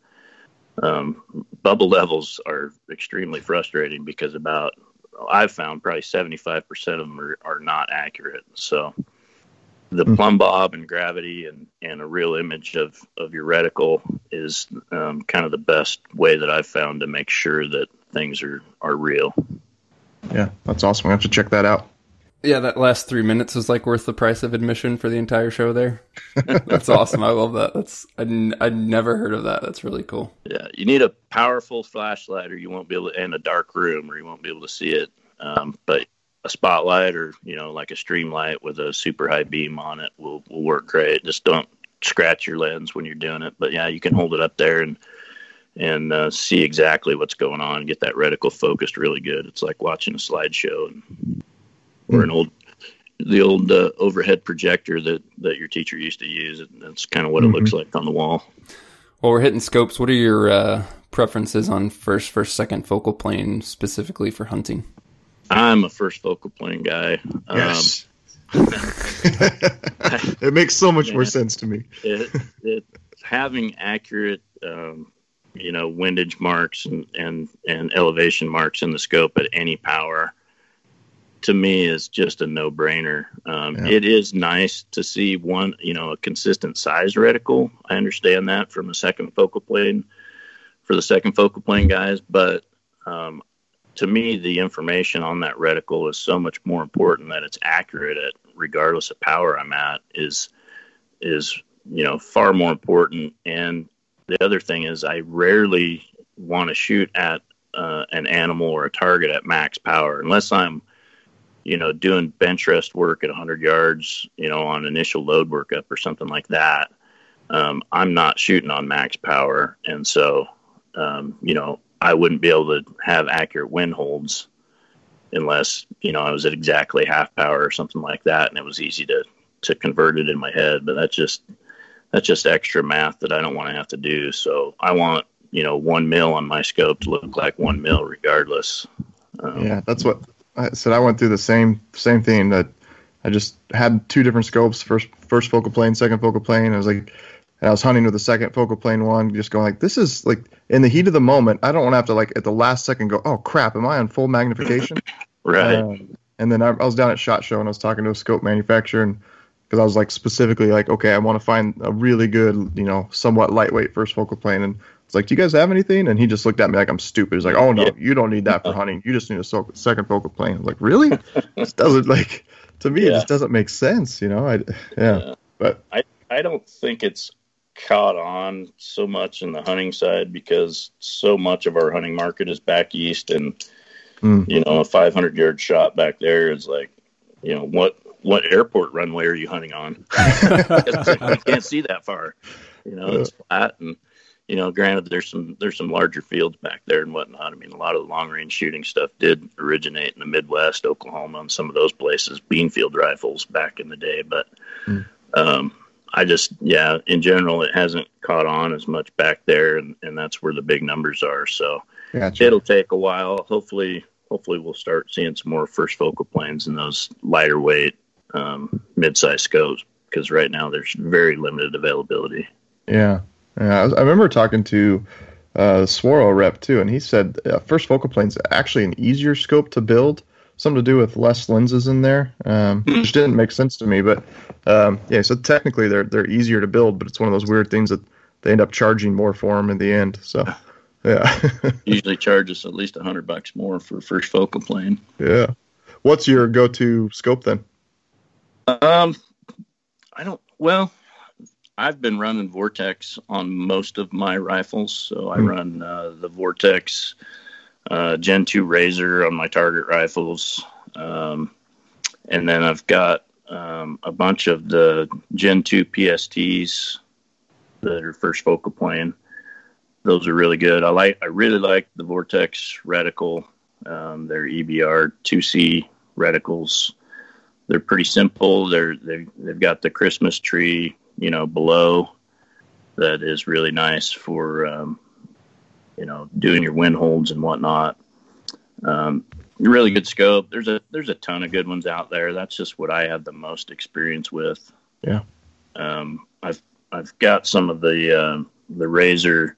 um, bubble levels are extremely frustrating because about I've found probably 75% of them are, are not accurate. So the mm-hmm. plumb bob and gravity and, and a real image of, of your reticle is um, kind of the best way that I've found to make sure that things are, are real.
Yeah, that's awesome. I have to check that out.
Yeah, that last three minutes was like worth the price of admission for the entire show. There, that's awesome. I love that. That's I I'd never heard of that. That's really cool.
Yeah, you need a powerful flashlight, or you won't be able to, in a dark room, or you won't be able to see it. Um, but a spotlight, or you know, like a streamlight with a super high beam on it, will will work great. Just don't scratch your lens when you're doing it. But yeah, you can hold it up there and and uh, see exactly what's going on. Get that reticle focused really good. It's like watching a slideshow and or an old the old uh, overhead projector that that your teacher used to use. and That's kind of what mm-hmm. it looks mm-hmm. like on the wall.
Well, we're hitting scopes. What are your uh, preferences on first, first, second focal plane specifically for hunting?
I'm a first focal plane guy.
Yes. Um, it makes so much man, more sense to me.
it, it, having accurate, um, you know, windage marks and, and, and elevation marks in the scope at any power to me is just a no brainer. Um, yeah. It is nice to see one, you know, a consistent size reticle. I understand that from a second focal plane for the second focal plane guys, but um, to me, the information on that reticle is so much more important that it's accurate at regardless of power I'm at is is you know far more important. And the other thing is, I rarely want to shoot at uh, an animal or a target at max power unless I'm you know, doing bench rest work at 100 yards, you know, on initial load workup or something like that, um, I'm not shooting on max power. And so, um, you know, I wouldn't be able to have accurate wind holds unless you know I was at exactly half power or something like that, and it was easy to to convert it in my head. But that's just that's just extra math that I don't want to have to do. So I want you know one mil on my scope to look like one mil regardless.
Um, yeah, that's what I said. I went through the same same thing that I just had two different scopes first first focal plane, second focal plane. I was like, and I was hunting with the second focal plane one, just going like, this is like in the heat of the moment. I don't want to have to like at the last second go, oh crap, am I on full magnification?
right. Um,
and then I, I, was down at Shot Show and I was talking to a scope manufacturer and because I was like specifically like, okay, I want to find a really good, you know, somewhat lightweight first focal plane. And it's like, do you guys have anything? And he just looked at me like I'm stupid. He's like, oh no, yeah. you don't need that for hunting. You just need a so- second focal plane. I was like, really? this doesn't like to me. Yeah. It just doesn't make sense, you know. I yeah, yeah. but
I I don't think it's caught on so much in the hunting side because so much of our hunting market is back east and mm. you know a 500 yard shot back there is like you know what what airport runway are you hunting on? you can't see that far. You know, it's flat and you know, granted there's some there's some larger fields back there and whatnot. I mean, a lot of the long range shooting stuff did originate in the Midwest, Oklahoma, and some of those places, beanfield rifles back in the day. But mm. um, I just, yeah, in general, it hasn't caught on as much back there, and, and that's where the big numbers are. So gotcha. it'll take a while. Hopefully, hopefully we'll start seeing some more first focal planes in those lighter weight um, mid-size scopes because right now there's very limited availability.
Yeah, yeah. I, was, I remember talking to uh, Swaro rep too, and he said uh, first focal plane's actually an easier scope to build. Something to do with less lenses in there, um, hmm. which didn't make sense to me. But um, yeah, so technically they're they're easier to build, but it's one of those weird things that they end up charging more for them in the end. So yeah,
usually charges at least a hundred bucks more for first focal plane.
Yeah. What's your go-to scope then?
Um, I don't. Well, I've been running Vortex on most of my rifles, so I mm. run uh, the Vortex uh, Gen two Razor on my target rifles, um, and then I've got um, a bunch of the Gen two PSTs that are first focal plane. Those are really good. I like. I really like the Vortex reticle. Um, they're EBR two C reticles they're pretty simple. They're they've, they've got the Christmas tree, you know, below that is really nice for um, you know doing your wind holds and whatnot. Um, really good scope. There's a there's a ton of good ones out there. That's just what I have the most experience with.
Yeah.
Um, I've I've got some of the uh, the Razor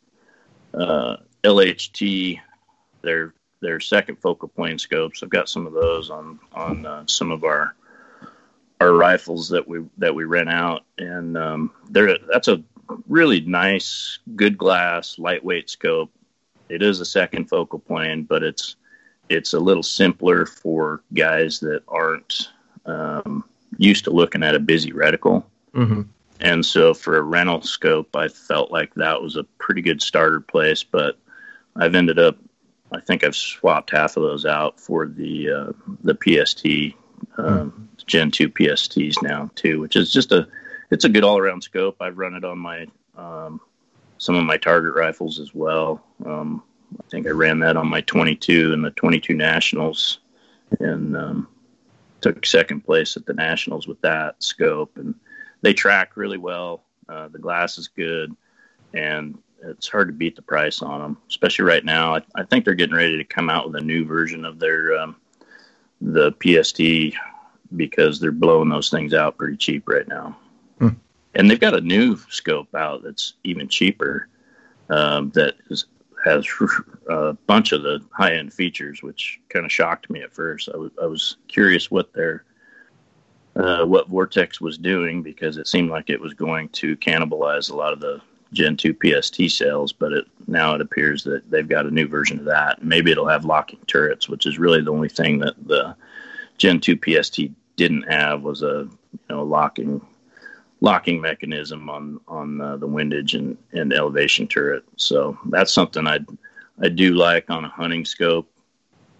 uh, LHT. Their their second focal plane scopes. I've got some of those on on uh, some of our our rifles that we that we rent out, and um, there that's a really nice, good glass, lightweight scope. It is a second focal plane, but it's it's a little simpler for guys that aren't um, used to looking at a busy reticle. Mm-hmm. And so for a rental scope, I felt like that was a pretty good starter place. But I've ended up, I think I've swapped half of those out for the uh, the PST um, Gen two PSTs now too, which is just a it's a good all around scope. I've run it on my um, some of my target rifles as well. Um, I think I ran that on my 22 and the 22 Nationals, and um, took second place at the Nationals with that scope. And they track really well. Uh, the glass is good, and it's hard to beat the price on them, especially right now. I, I think they're getting ready to come out with a new version of their um, the PST because they're blowing those things out pretty cheap right now. Hmm. And they've got a new scope out that's even cheaper um, that is, has a bunch of the high end features, which kind of shocked me at first. I, w- I was curious what their uh, what Vortex was doing because it seemed like it was going to cannibalize a lot of the Gen 2 PST sales, but it now it appears that they've got a new version of that. Maybe it'll have locking turrets, which is really the only thing that the Gen 2 PST didn't have was a you know locking locking mechanism on on uh, the windage and, and elevation turret. So that's something I I do like on a hunting scope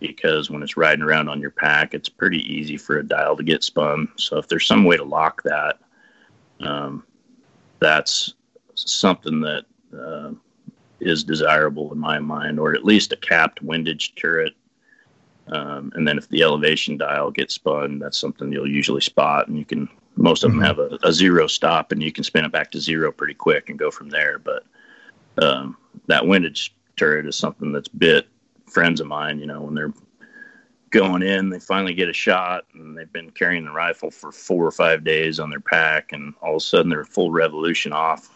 because when it's riding around on your pack, it's pretty easy for a dial to get spun. So if there's some way to lock that, um, that's something that uh, is desirable in my mind, or at least a capped windage turret. Um, and then if the elevation dial gets spun, that's something you'll usually spot, and you can. Most of them mm-hmm. have a, a, zero stop, and you can spin it back to zero pretty quick and go from there. But um, that windage turret is something that's bit friends of mine. You know, when they're going in, they finally get a shot, and they've been carrying the rifle for four or five days on their pack, and all of a sudden they're full revolution off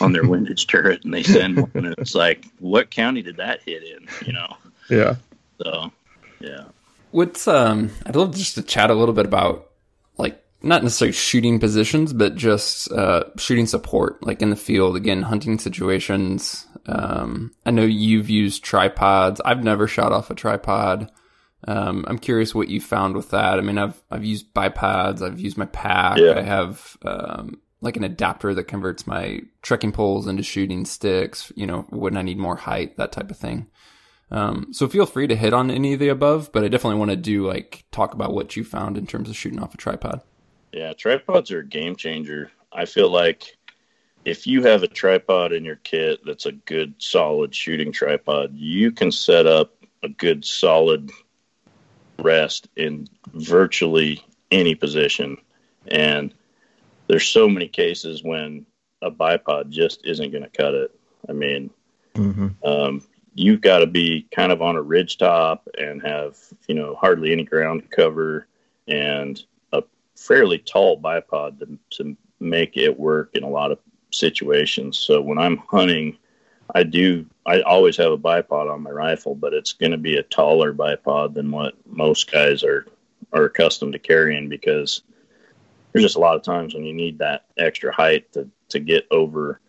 on their windage turret, and they send one, and it's like, what county did that hit in? You know?
Yeah.
So, yeah.
What's um? I'd love just to chat a little bit about like not necessarily shooting positions, but just uh, shooting support, like in the field. Again, hunting situations. Um, I know you've used tripods. I've never shot off a tripod. Um, I'm curious what you found with that. I mean, I've I've used bipods. I've used my pack. Yeah. I have um, like an adapter that converts my trekking poles into shooting sticks, you know, when I need more height, that type of thing. Um, so feel free to hit on any of the above, but I definitely want to do like talk about what you found in terms of shooting off a tripod.
Yeah, tripods are a game changer. I feel like if you have a tripod in your kit that's a good solid shooting tripod, you can set up a good solid rest in virtually any position. And there's so many cases when a bipod just isn't going to cut it. I mean, mm-hmm. um, you've got to be kind of on a ridge top and have you know hardly any ground cover and a fairly tall bipod to, to make it work in a lot of situations. So when I'm hunting, I do I always have a bipod on my rifle, but it's going to be a taller bipod than what most guys are are accustomed to carrying because there's just a lot of times when you need that extra height to to get over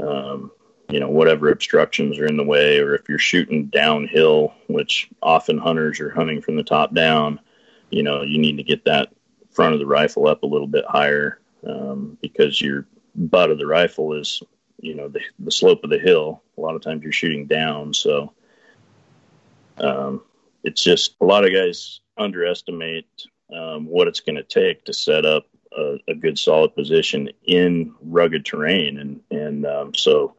um, you know whatever obstructions are in the way or if you're shooting downhill which often hunters are hunting from the top down you know you need to get that front of the rifle up a little bit higher um, because your butt of the rifle is you know the, the slope of the hill. A lot of times you're shooting down so um, it's just a lot of guys underestimate um, what it's going to take to set up a, a, good solid position in rugged terrain, and and um, so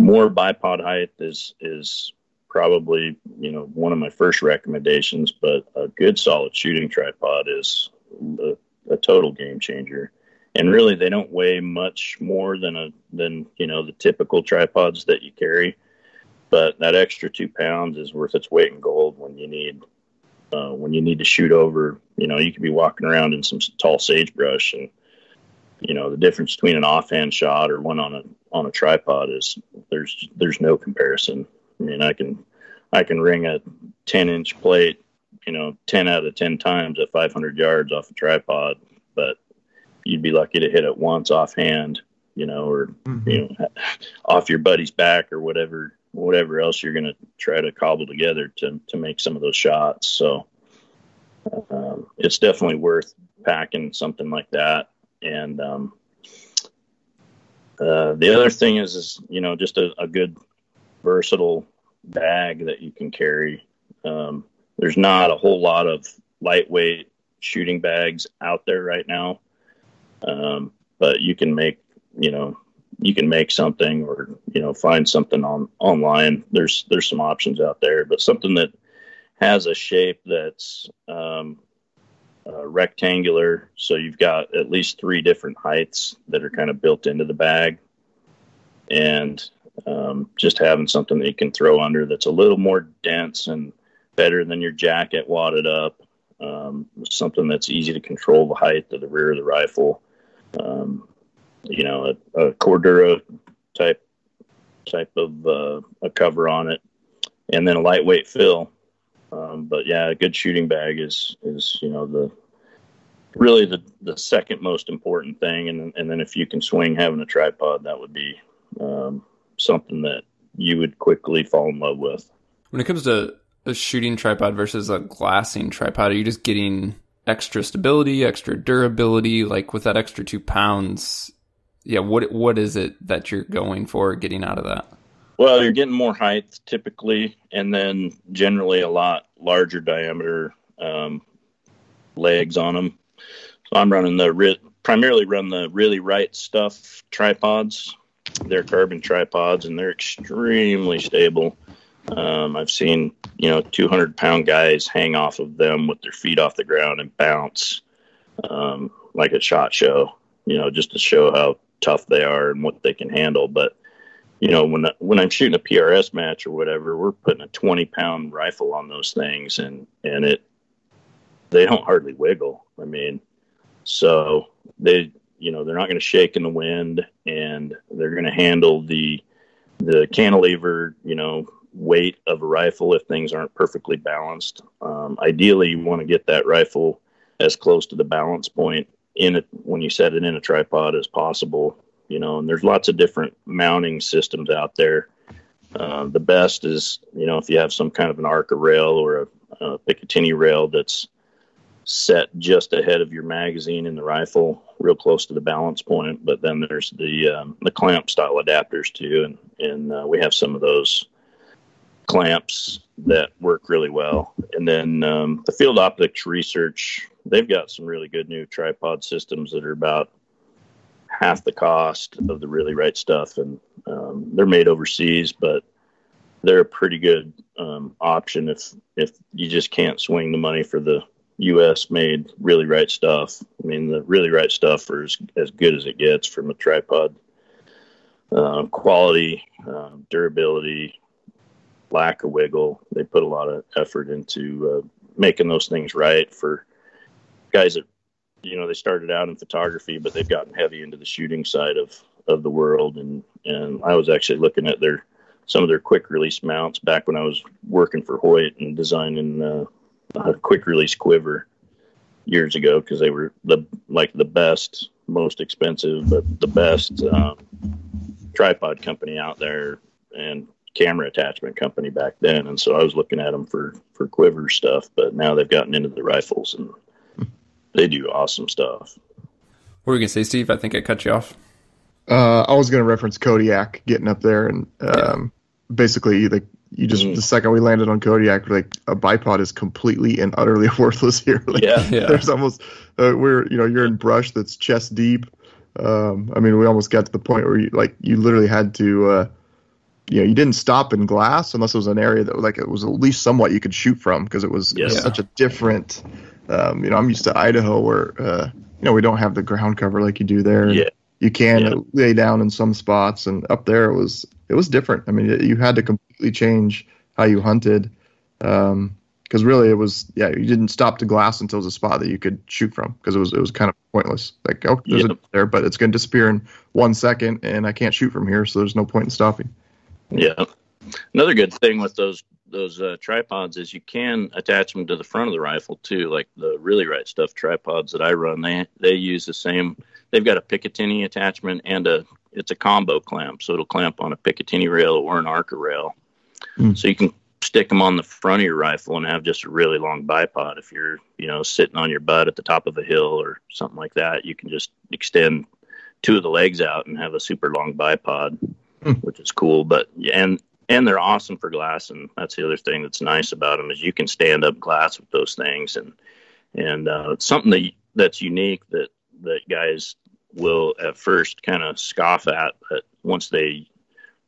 more bipod height is is probably you know one of my first recommendations. But a good solid shooting tripod is a, a total game changer. And really, they don't weigh much more than a than you know the typical tripods that you carry. But that extra two pounds is worth its weight in gold when you need uh, when you need to shoot over, you know, you could be walking around in some tall sagebrush, and you know the difference between an offhand shot or one on a on a tripod is there's there's no comparison. I mean, I can I can ring a 10 inch plate, you know, 10 out of 10 times at 500 yards off a tripod, but you'd be lucky to hit it once offhand, you know, or mm-hmm. you know, off your buddy's back or whatever whatever else you're going to try to cobble together to to make some of those shots. So um, it's definitely worth packing something like that. And um, uh, the other thing is, is you know, just a, a good versatile bag that you can carry. Um, there's not a whole lot of lightweight shooting bags out there right now, um, but you can make you know you can make something or you know find something on online. There's there's some options out there, but something that has a shape that's um, uh, rectangular, so you've got at least three different heights that are kind of built into the bag, and um, just having something that you can throw under that's a little more dense and better than your jacket wadded up. Um, something that's easy to control the height of the rear of the rifle. Um, you know, a, a Cordura type type of uh, a cover on it, and then a lightweight fill. Um, but yeah, a good shooting bag is is you know the really the the second most important thing, and and then if you can swing having a tripod, that would be um, something that you would quickly fall in love with.
When it comes to a shooting tripod versus a glassing tripod, are you just getting extra stability, extra durability? Like with that extra two pounds, yeah, what what is it that you're going for getting out of that?
Well, you're getting more height typically, and then generally a lot larger diameter um, legs on them. So I'm running the primarily run the really right stuff tripods, they're carbon tripods and they're extremely stable. Um, I've seen you know 200 pound guys hang off of them with their feet off the ground and bounce um, like a shot show. You know, just to show how tough they are and what they can handle. But you know, when when I'm shooting a PRS match or whatever, we're putting a 20 pound rifle on those things, and and it they don't hardly wiggle. I mean, so they you know they're not going to shake in the wind, and they're going to handle the the cantilever you know weight of a rifle if things aren't perfectly balanced. Um, ideally, you want to get that rifle as close to the balance point in it when you set it in a tripod as possible you know, and there's lots of different mounting systems out there. Uh, the best is, you know, if you have some kind of an Arca rail or a, a Picatinny rail that's set just ahead of your magazine in the rifle, real close to the balance point. But then there's the um, the clamp style adapters too, and and uh, we have some of those clamps that work really well. And then um, the Field Optics Research, they've got some really good new tripod systems that are about half the cost of the really right stuff, and um, they're made overseas, but they're a pretty good um, option if if you just can't swing the money for the U.S. made really right stuff. I mean, the really right stuff is as good as it gets from a tripod uh, quality, uh, durability, lack of wiggle. They put a lot of effort into uh, making those things right for guys that you know they started out in photography, but they've gotten heavy into the shooting side of of the world. And and I was actually looking at their some of their quick release mounts back when I was working for Hoyt and designing uh, a quick release quiver years ago because they were the like the best, most expensive, but the best um, tripod company out there and camera attachment company back then. And so I was looking at them for for quiver stuff, but now they've gotten into the rifles and they do awesome stuff.
What were you gonna say, Steve? I think I cut you off.
Uh, I was gonna reference Kodiak getting up there, and um, yeah. basically, like you just mm. the second we landed on Kodiak, like a bipod is completely and utterly worthless here. Like,
yeah, yeah.
There's almost uh, we're you know you're in brush that's chest deep. Um, I mean, we almost got to the point where you like you literally had to. Uh, you know, you didn't stop in glass unless it was an area that like it was at least somewhat you could shoot from because it was, yes. such a different um, you know, I'm used to Idaho where uh, you know we don't have the ground cover like you do there.
Yeah.
You can yeah. lay down in some spots, and up there it was it was different. I mean, you had to completely change how you hunted because um, really it was yeah you didn't stop to glass until it was a spot that you could shoot from because it was it was kind of pointless. Like oh there's yep. a there, but it's going to disappear in one second, and I can't shoot from here, so there's no point in stopping.
Yeah. Another good thing with those those uh, tripods is you can attach them to the front of the rifle too. Like the really right stuff tripods that I run, they they use the same. They've got a Picatinny attachment and a it's a combo clamp, so it'll clamp on a Picatinny rail or an Arca rail. Mm. So you can stick them on the front of your rifle and have just a really long bipod. If you're you know sitting on your butt at the top of a hill or something like that, you can just extend two of the legs out and have a super long bipod, mm. which is cool. But and and they're awesome for glass. And that's the other thing that's nice about them is you can stand up glass with those things, and and uh, it's something that that's unique that that guys will at first kind of scoff at, but once they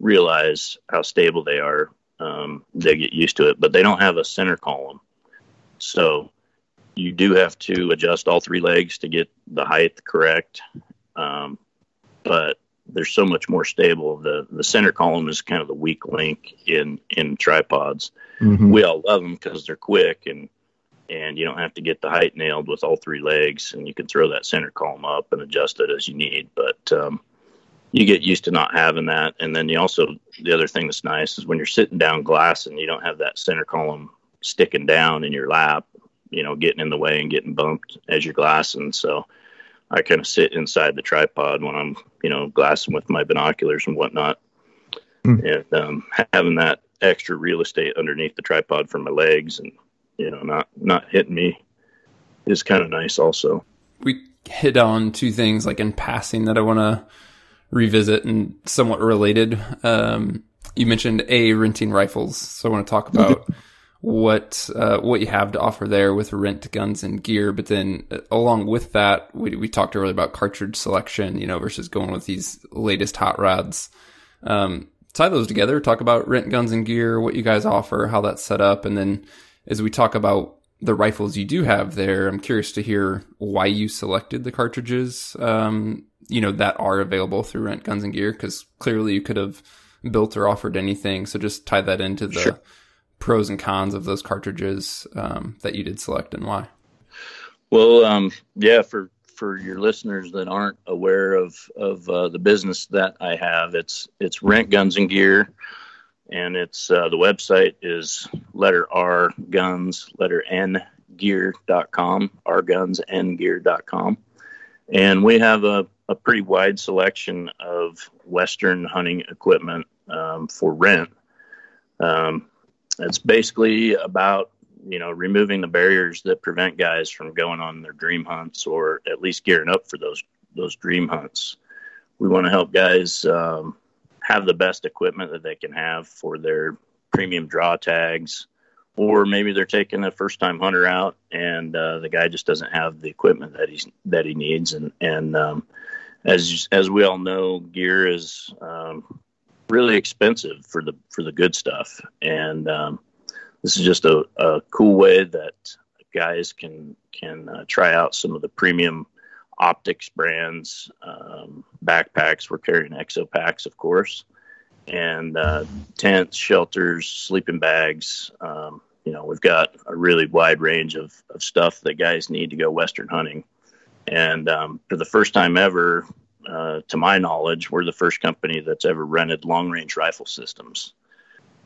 realize how stable they are, um, they get used to it. But they don't have a center column, so you do have to adjust all three legs to get the height correct. Um, but they're so much more stable. The the center column is kind of the weak link in in tripods. Mm-hmm. We all love them because they're quick and and you don't have to get the height nailed with all three legs, and you can throw that center column up and adjust it as you need. But um, you get used to not having that, and then you also the other thing that's nice is when you're sitting down glass and you don't have that center column sticking down in your lap, you know, getting in the way and getting bumped as you're glassing. So I kind of sit inside the tripod when I'm, you know, glassing with my binoculars and whatnot. Mm. And um, having that extra real estate underneath the tripod for my legs and, you know, not, not hitting me is kind of nice also.
We hit on two things like in passing that I want to revisit and somewhat related. Um, you mentioned a renting rifles. So I want to talk about what uh, what you have to offer there with rent guns and gear. But then uh, along with that, we, we talked earlier about cartridge selection, you know, versus going with these latest hot rods. Um, tie those together. Talk about rent guns and gear, what you guys offer, how that's set up, and then as we talk about the rifles you do have there, I'm curious to hear why you selected the cartridges, um, you know, that are available through Rent Guns and Gear, because clearly you could have built or offered anything. So just tie that into the sure. pros and cons of those cartridges um, that you did select and why.
Well, um, yeah, for for your listeners that aren't aware of of uh, the business that I have, it's it's Rent Guns and Gear and it's uh, the website is letter R guns letter N gear.com R guns N gear.com and we have a, a pretty wide selection of Western hunting equipment um, for rent. Um, it's basically about you know removing the barriers that prevent guys from going on their dream hunts or at least gearing up for those those dream hunts. We want to help guys um, have the best equipment that they can have for their premium draw tags, or maybe they're taking a first time hunter out and uh, the guy just doesn't have the equipment that he's that he needs. And and um, as as we all know, gear is um, really expensive for the for the good stuff, and um, this is just a, a cool way that guys can can uh, try out some of the premium optics brands, um, backpacks. We're carrying exo packs, of course, and uh, tents, shelters, sleeping bags. Um, you know, we've got a really wide range of, of stuff that guys need to go Western hunting. And um, for the first time ever, uh, to my knowledge, we're the first company that's ever rented long range rifle systems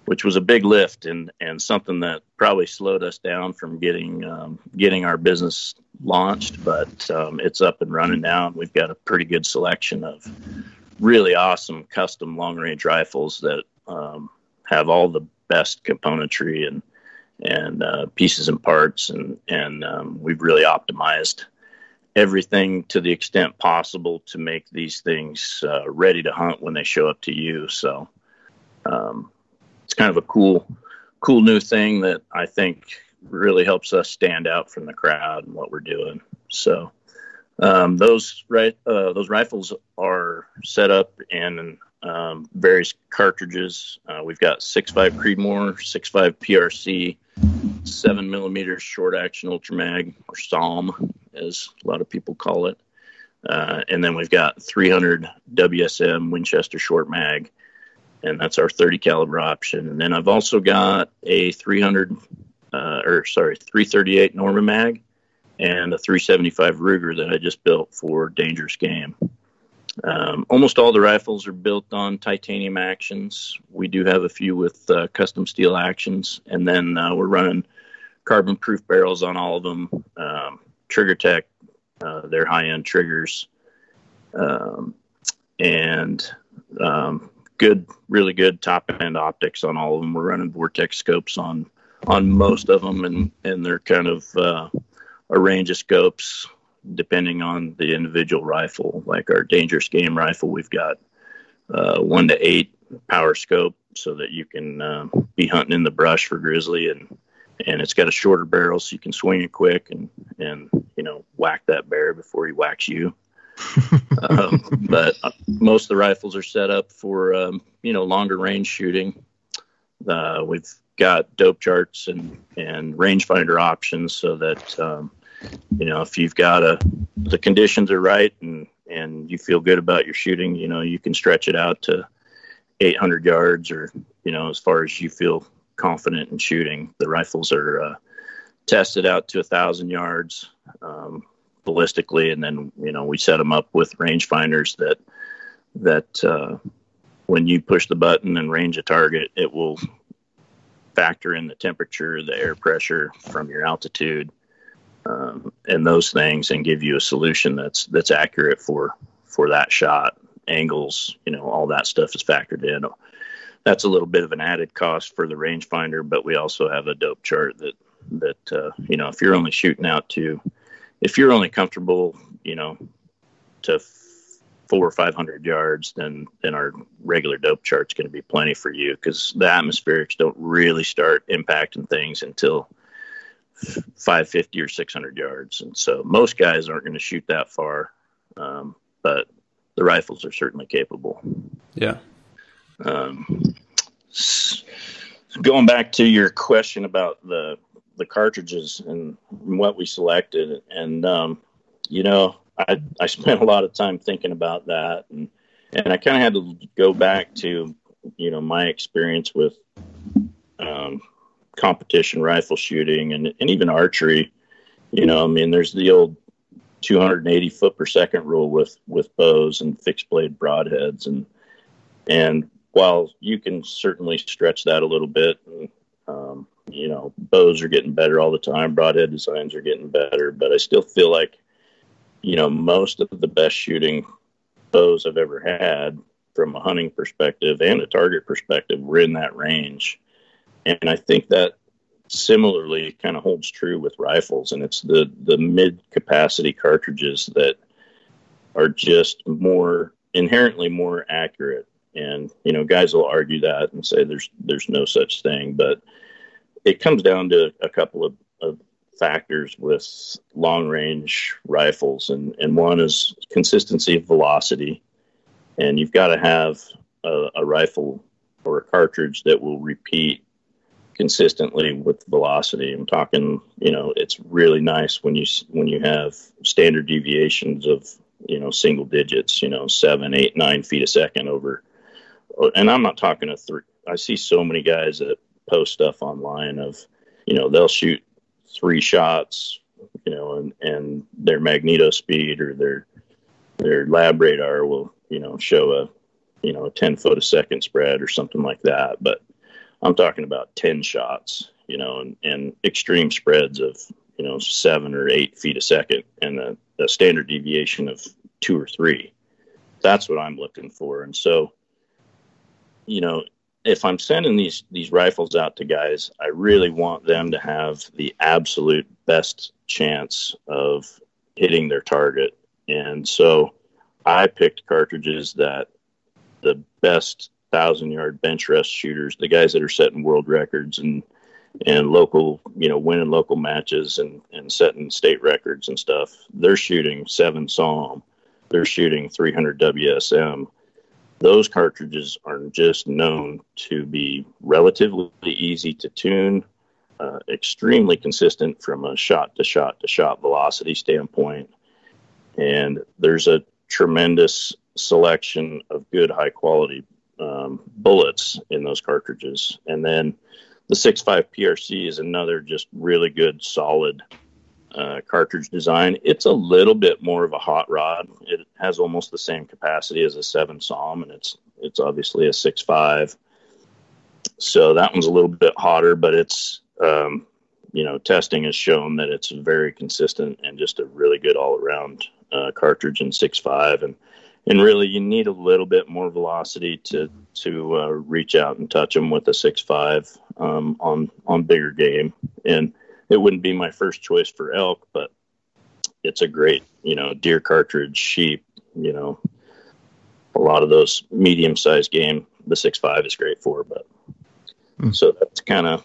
which was a big lift and and something that probably slowed us down from getting um, getting our business launched. But um, it's up and running now, and we've got a pretty good selection of really awesome custom long range rifles that um, have all the best componentry and and uh, pieces and parts, and and um, we've really optimized everything to the extent possible to make these things uh, ready to hunt when they show up to you. So. Um, kind of a cool, cool new thing that I think really helps us stand out from the crowd and what we're doing. So um, those right uh, those rifles are set up in um, various cartridges. Uh, we've got six five Creedmoor, six five PRC, seven millimeter short action ultra mag or SAUM, as a lot of people call it. Uh, and then we've got 300 WSM Winchester short mag, and that's our 30 caliber option. And then I've also got a 300, uh, or sorry, 338 Norma mag and a 375 Ruger that I just built for dangerous game. Um, almost all the rifles are built on titanium actions. We do have a few with uh, custom steel actions, and then uh, we're running carbon proof barrels on all of them. Um, Trigger Tech, uh, they're high end triggers. Um, and um, good, really good top end optics on all of them. We're running Vortex scopes on on most of them, and and they're kind of uh, a range of scopes depending on the individual rifle. Like our dangerous game rifle, we've got uh, one to eight power scope, so that you can uh, be hunting in the brush for grizzly, and and it's got a shorter barrel, so you can swing it quick and and you know whack that bear before he whacks you. Um, but most of the rifles are set up for um, you know longer range shooting. Uh, we've got dope charts and and rangefinder options so that um, you know if you've got a the conditions are right and and you feel good about your shooting, you know you can stretch it out to 800 yards or you know as far as you feel confident in shooting. The rifles are uh, tested out to a thousand yards. Um, ballistically, and then you know we set them up with rangefinders that that uh, when you push the button and range a target, it will factor in the temperature, the air pressure from your altitude, um, and those things, and give you a solution that's that's accurate for for that shot. Angles, you know, all that stuff is factored in. That's a little bit of an added cost for the rangefinder, but we also have a dope chart that that uh, you know if you're only shooting out to if you're only comfortable, you know, to four or five hundred yards, then then our regular dope chart's going to be plenty for you because the atmospherics don't really start impacting things until 550 or 600 yards, and so most guys aren't going to shoot that far, um, but the rifles are certainly capable.
Yeah.
Um, going back to your question about the the cartridges and what we selected, and um, you know, I I spent a lot of time thinking about that, and and I kind of had to go back to you know my experience with um, competition rifle shooting and and even archery. You know, I mean, there's the old 280 foot per second rule with with bows and fixed blade broadheads, and and while you can certainly stretch that a little bit, and, um, you know, bows are getting better all the time, broadhead designs are getting better, but I still feel like you know, most of the best shooting bows I've ever had from a hunting perspective and a target perspective were in that range. And I think that similarly kind of holds true with rifles and it's the the mid capacity cartridges that are just more inherently more accurate and you know guys will argue that and say there's there's no such thing but it comes down to a couple of, of factors with long range rifles, and, and one is consistency of velocity. And you've got to have a, a rifle or a cartridge that will repeat consistently with velocity. I'm talking, you know, it's really nice when you when you have standard deviations of you know single digits, you know, seven, eight, nine feet a second over. And I'm not talking a three. I see so many guys that post stuff online of, you know, they'll shoot three shots, you know, and, and their magneto speed or their their lab radar will, you know, show a you know a ten foot a second spread or something like that. But I'm talking about ten shots, you know, and, and extreme spreads of you know seven or eight feet a second, and a, a standard deviation of two or three. That's what I'm looking for, and so you know if I'm sending these these rifles out to guys, I really want them to have the absolute best chance of hitting their target. And so I picked cartridges that the best thousand yard bench rest shooters, the guys that are setting world records and and local, you know, winning local matches and, and setting state records and stuff, they're shooting seven SAUM, they're shooting 300 WSM, those cartridges are just known to be relatively easy to tune, uh, extremely consistent from a shot to shot to shot velocity standpoint. And there's a tremendous selection of good, high quality um, bullets in those cartridges. And then the 6.5 PRC is another just really good, solid uh, cartridge design. It's a little bit more of a hot rod. It has almost the same capacity as a seven SAUM, and it's it's obviously a six five. So that one's a little bit hotter, but it's um, you know testing has shown that it's very consistent and just a really good all around uh, cartridge in six five and and really you need a little bit more velocity to to uh, reach out and touch them with a six five um, on on bigger game and it wouldn't be my first choice for elk, but it's a great, you know, deer cartridge, sheep, you know, a lot of those medium sized game. The six five is great for, but mm. so that's kind of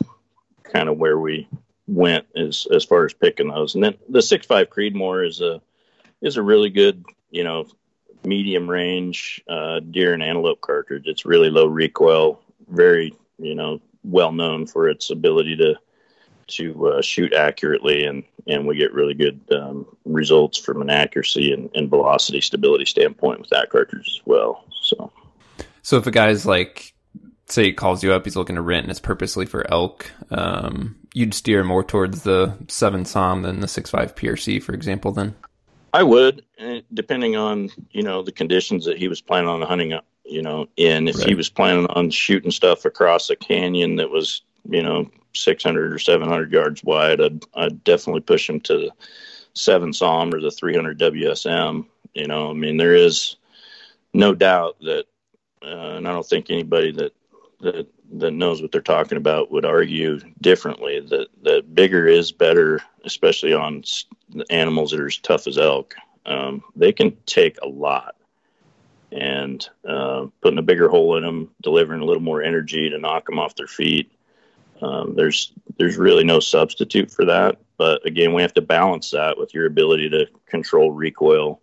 kind of where we went as as far as picking those. And then the six five Creedmoor is a is a really good, you know, medium range uh, deer and antelope cartridge. It's really low recoil, very you know well known for its ability to to uh, shoot accurately, and and we get really good um, results from an accuracy and, and, velocity stability standpoint with that cartridge as well. So,
so if a guy's like, say, he calls you up, he's looking to rent, and it's purposely for elk, um, you'd steer more towards the seven SAUM than the six five PRC, for example. Then
I would, eh, depending on you know the conditions that he was planning on hunting up you know in. If right. he was planning on shooting stuff across a canyon that was you know 600 or 700 yards wide, I'd, I'd definitely push him to the seven SAUM or the 300 WSM. You know, I mean, there is no doubt that, uh, and I don't think anybody that that that knows what they're talking about would argue differently that that bigger is better, especially on animals that are as tough as elk. Um, they can take a lot, and uh, putting a bigger hole in them, delivering a little more energy to knock them off their feet. Um, there's there's really no substitute for that. But again, we have to balance that with your ability to control recoil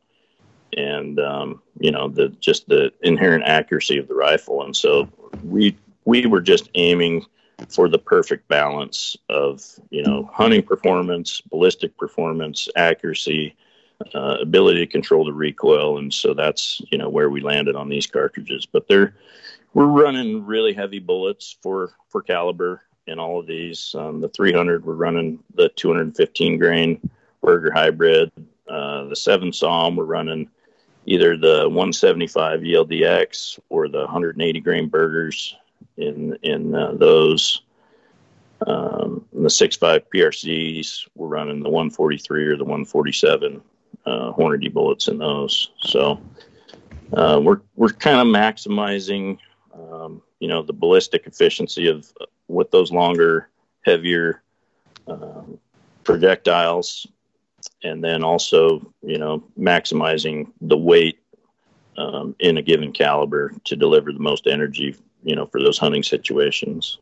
and um, you know the just the inherent accuracy of the rifle. And so we we were just aiming for the perfect balance of you know hunting performance, ballistic performance, accuracy, uh, ability to control the recoil, and so that's you know where we landed on these cartridges. But they're we're running really heavy bullets for for caliber in all of these. Um, the 300 we're running the 215 grain Berger hybrid. Uh, the seven SAUM we're running either the 175 ELDX or the 180 grain Bergers in in uh, those. Um, the 6.5 PRCs, we're running the 143 or the 147 uh, Hornady bullets in those. So uh, we're we're kind of maximizing, um, you know, the ballistic efficiency of with those longer, heavier um, projectiles, and then also, you know, maximizing the weight um, in a given caliber to deliver the most energy you know, for those hunting situations.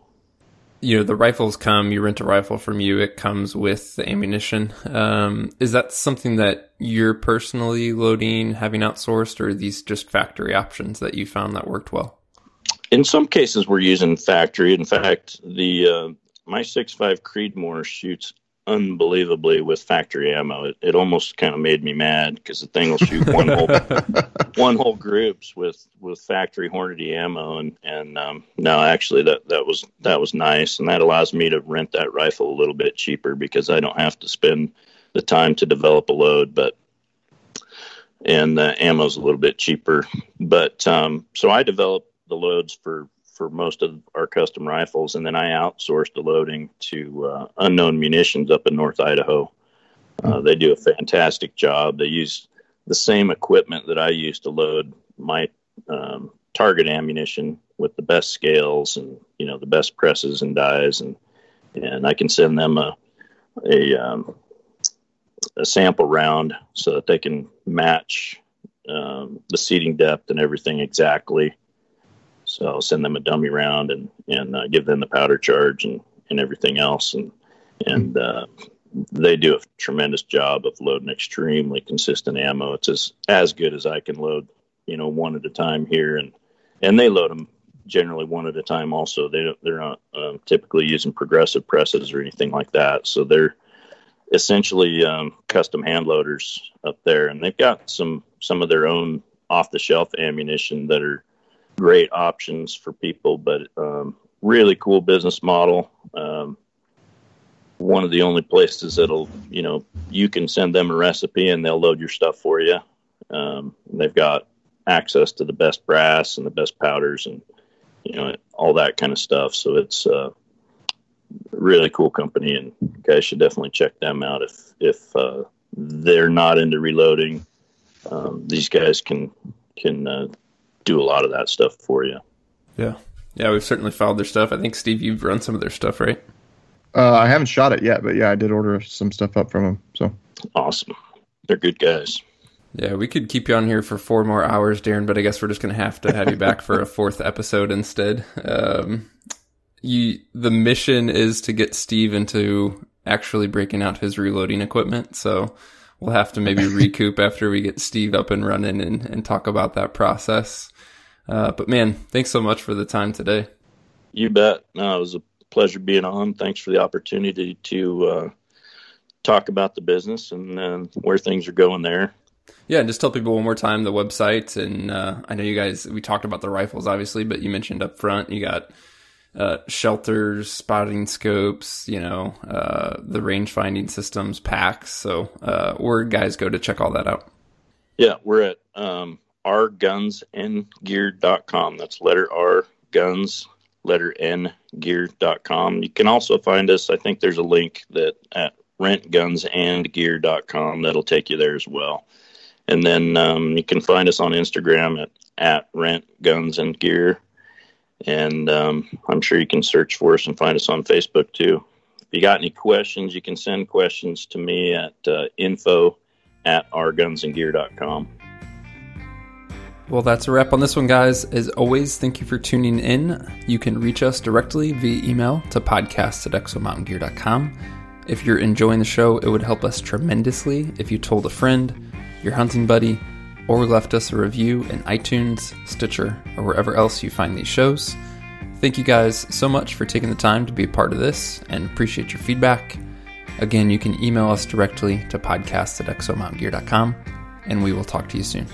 You know, the rifles come, you rent a rifle from you, it comes with the ammunition. Um, is that something that you're personally loading, having outsourced, or are these just factory options that you found that worked well?
In some cases, we're using factory. In fact, the uh, my 6.5 Creedmoor shoots unbelievably with factory ammo. It, it almost kind of made me mad because the thing will shoot one whole one whole groups with with factory Hornady ammo, and and um, no, actually that that was that was nice, and that allows me to rent that rifle a little bit cheaper because I don't have to spend the time to develop a load, but and the ammo's a little bit cheaper. But um, so I developed the loads for for most of our custom rifles, and then I outsourced the loading to uh, Unknown Munitions up in North Idaho. Uh, they do a fantastic job. They use the same equipment that I use to load my um, target ammunition with the best scales and you know the best presses and dies, and and I can send them a a, um, a sample round so that they can match um, the seating depth and everything exactly so I'll send them a dummy round and and uh, give them the powder charge and and everything else, and and uh, they do a tremendous job of loading extremely consistent ammo. It's as as good as I can load, you know, one at a time here, and and they load them generally one at a time. Also, they don't, they're not um, typically using progressive presses or anything like that, so they're essentially um, custom hand loaders up there, and they've got some some of their own off the shelf ammunition that are great options for people, but um, really cool business model. Um, one of the only places that'll, you know, you can send them a recipe and they'll load your stuff for you. Um, they've got access to the best brass and the best powders and, you know, all that kind of stuff. So it's a really cool company and guys should definitely check them out if, if, uh, they're not into reloading. Um, these guys can, can, uh, do a lot of that stuff for you.
Yeah. Yeah, we've certainly followed their stuff. I think Steve, you've run some of their stuff, right?
Uh, I haven't shot it yet, but yeah, I did order some stuff up from them. So
awesome. They're good guys.
Yeah, we could keep you on here for four more hours, Darin, but I guess we're just going to have to have you back for a fourth episode instead. Um, you, the mission is to get Steve into actually breaking out his reloading equipment. So we'll have to maybe recoup after we get Steve up and running and, and talk about that process. Uh, but man, thanks so much for the time today.
You bet. No, it was a pleasure being on. Thanks for the opportunity to uh, talk about the business and uh, where things are going there.
Yeah, and just tell people one more time the website. And uh, I know you guys, we talked about the rifles, obviously, but you mentioned up front you got uh, shelters, spotting scopes, you know, uh, the range finding systems, packs. So, uh, where guys go to check all that out?
Yeah, we're at um, rgunsandgear.com. That's letter R, guns, letter N, gear.com. You can also find us, I think there's a link that at rentgunsandgear.com that'll take you there as well. And then um, you can find us on Instagram at, at rent guns and gear. And um, I'm sure you can search for us and find us on Facebook too. If you got any questions, you can send questions to me at uh, info at rgunsandgear.com.
Well, that's a wrap on this one, guys. As always, thank you for tuning in. You can reach us directly via email to podcast at exomountaingear.com. If you're enjoying the show, it would help us tremendously if you told a friend, your hunting buddy, or left us a review in iTunes, Stitcher, or wherever else you find these shows. Thank you guys so much for taking the time to be a part of this and appreciate your feedback. Again, you can email us directly to podcast at exomountaingear.com, and we will talk to you soon.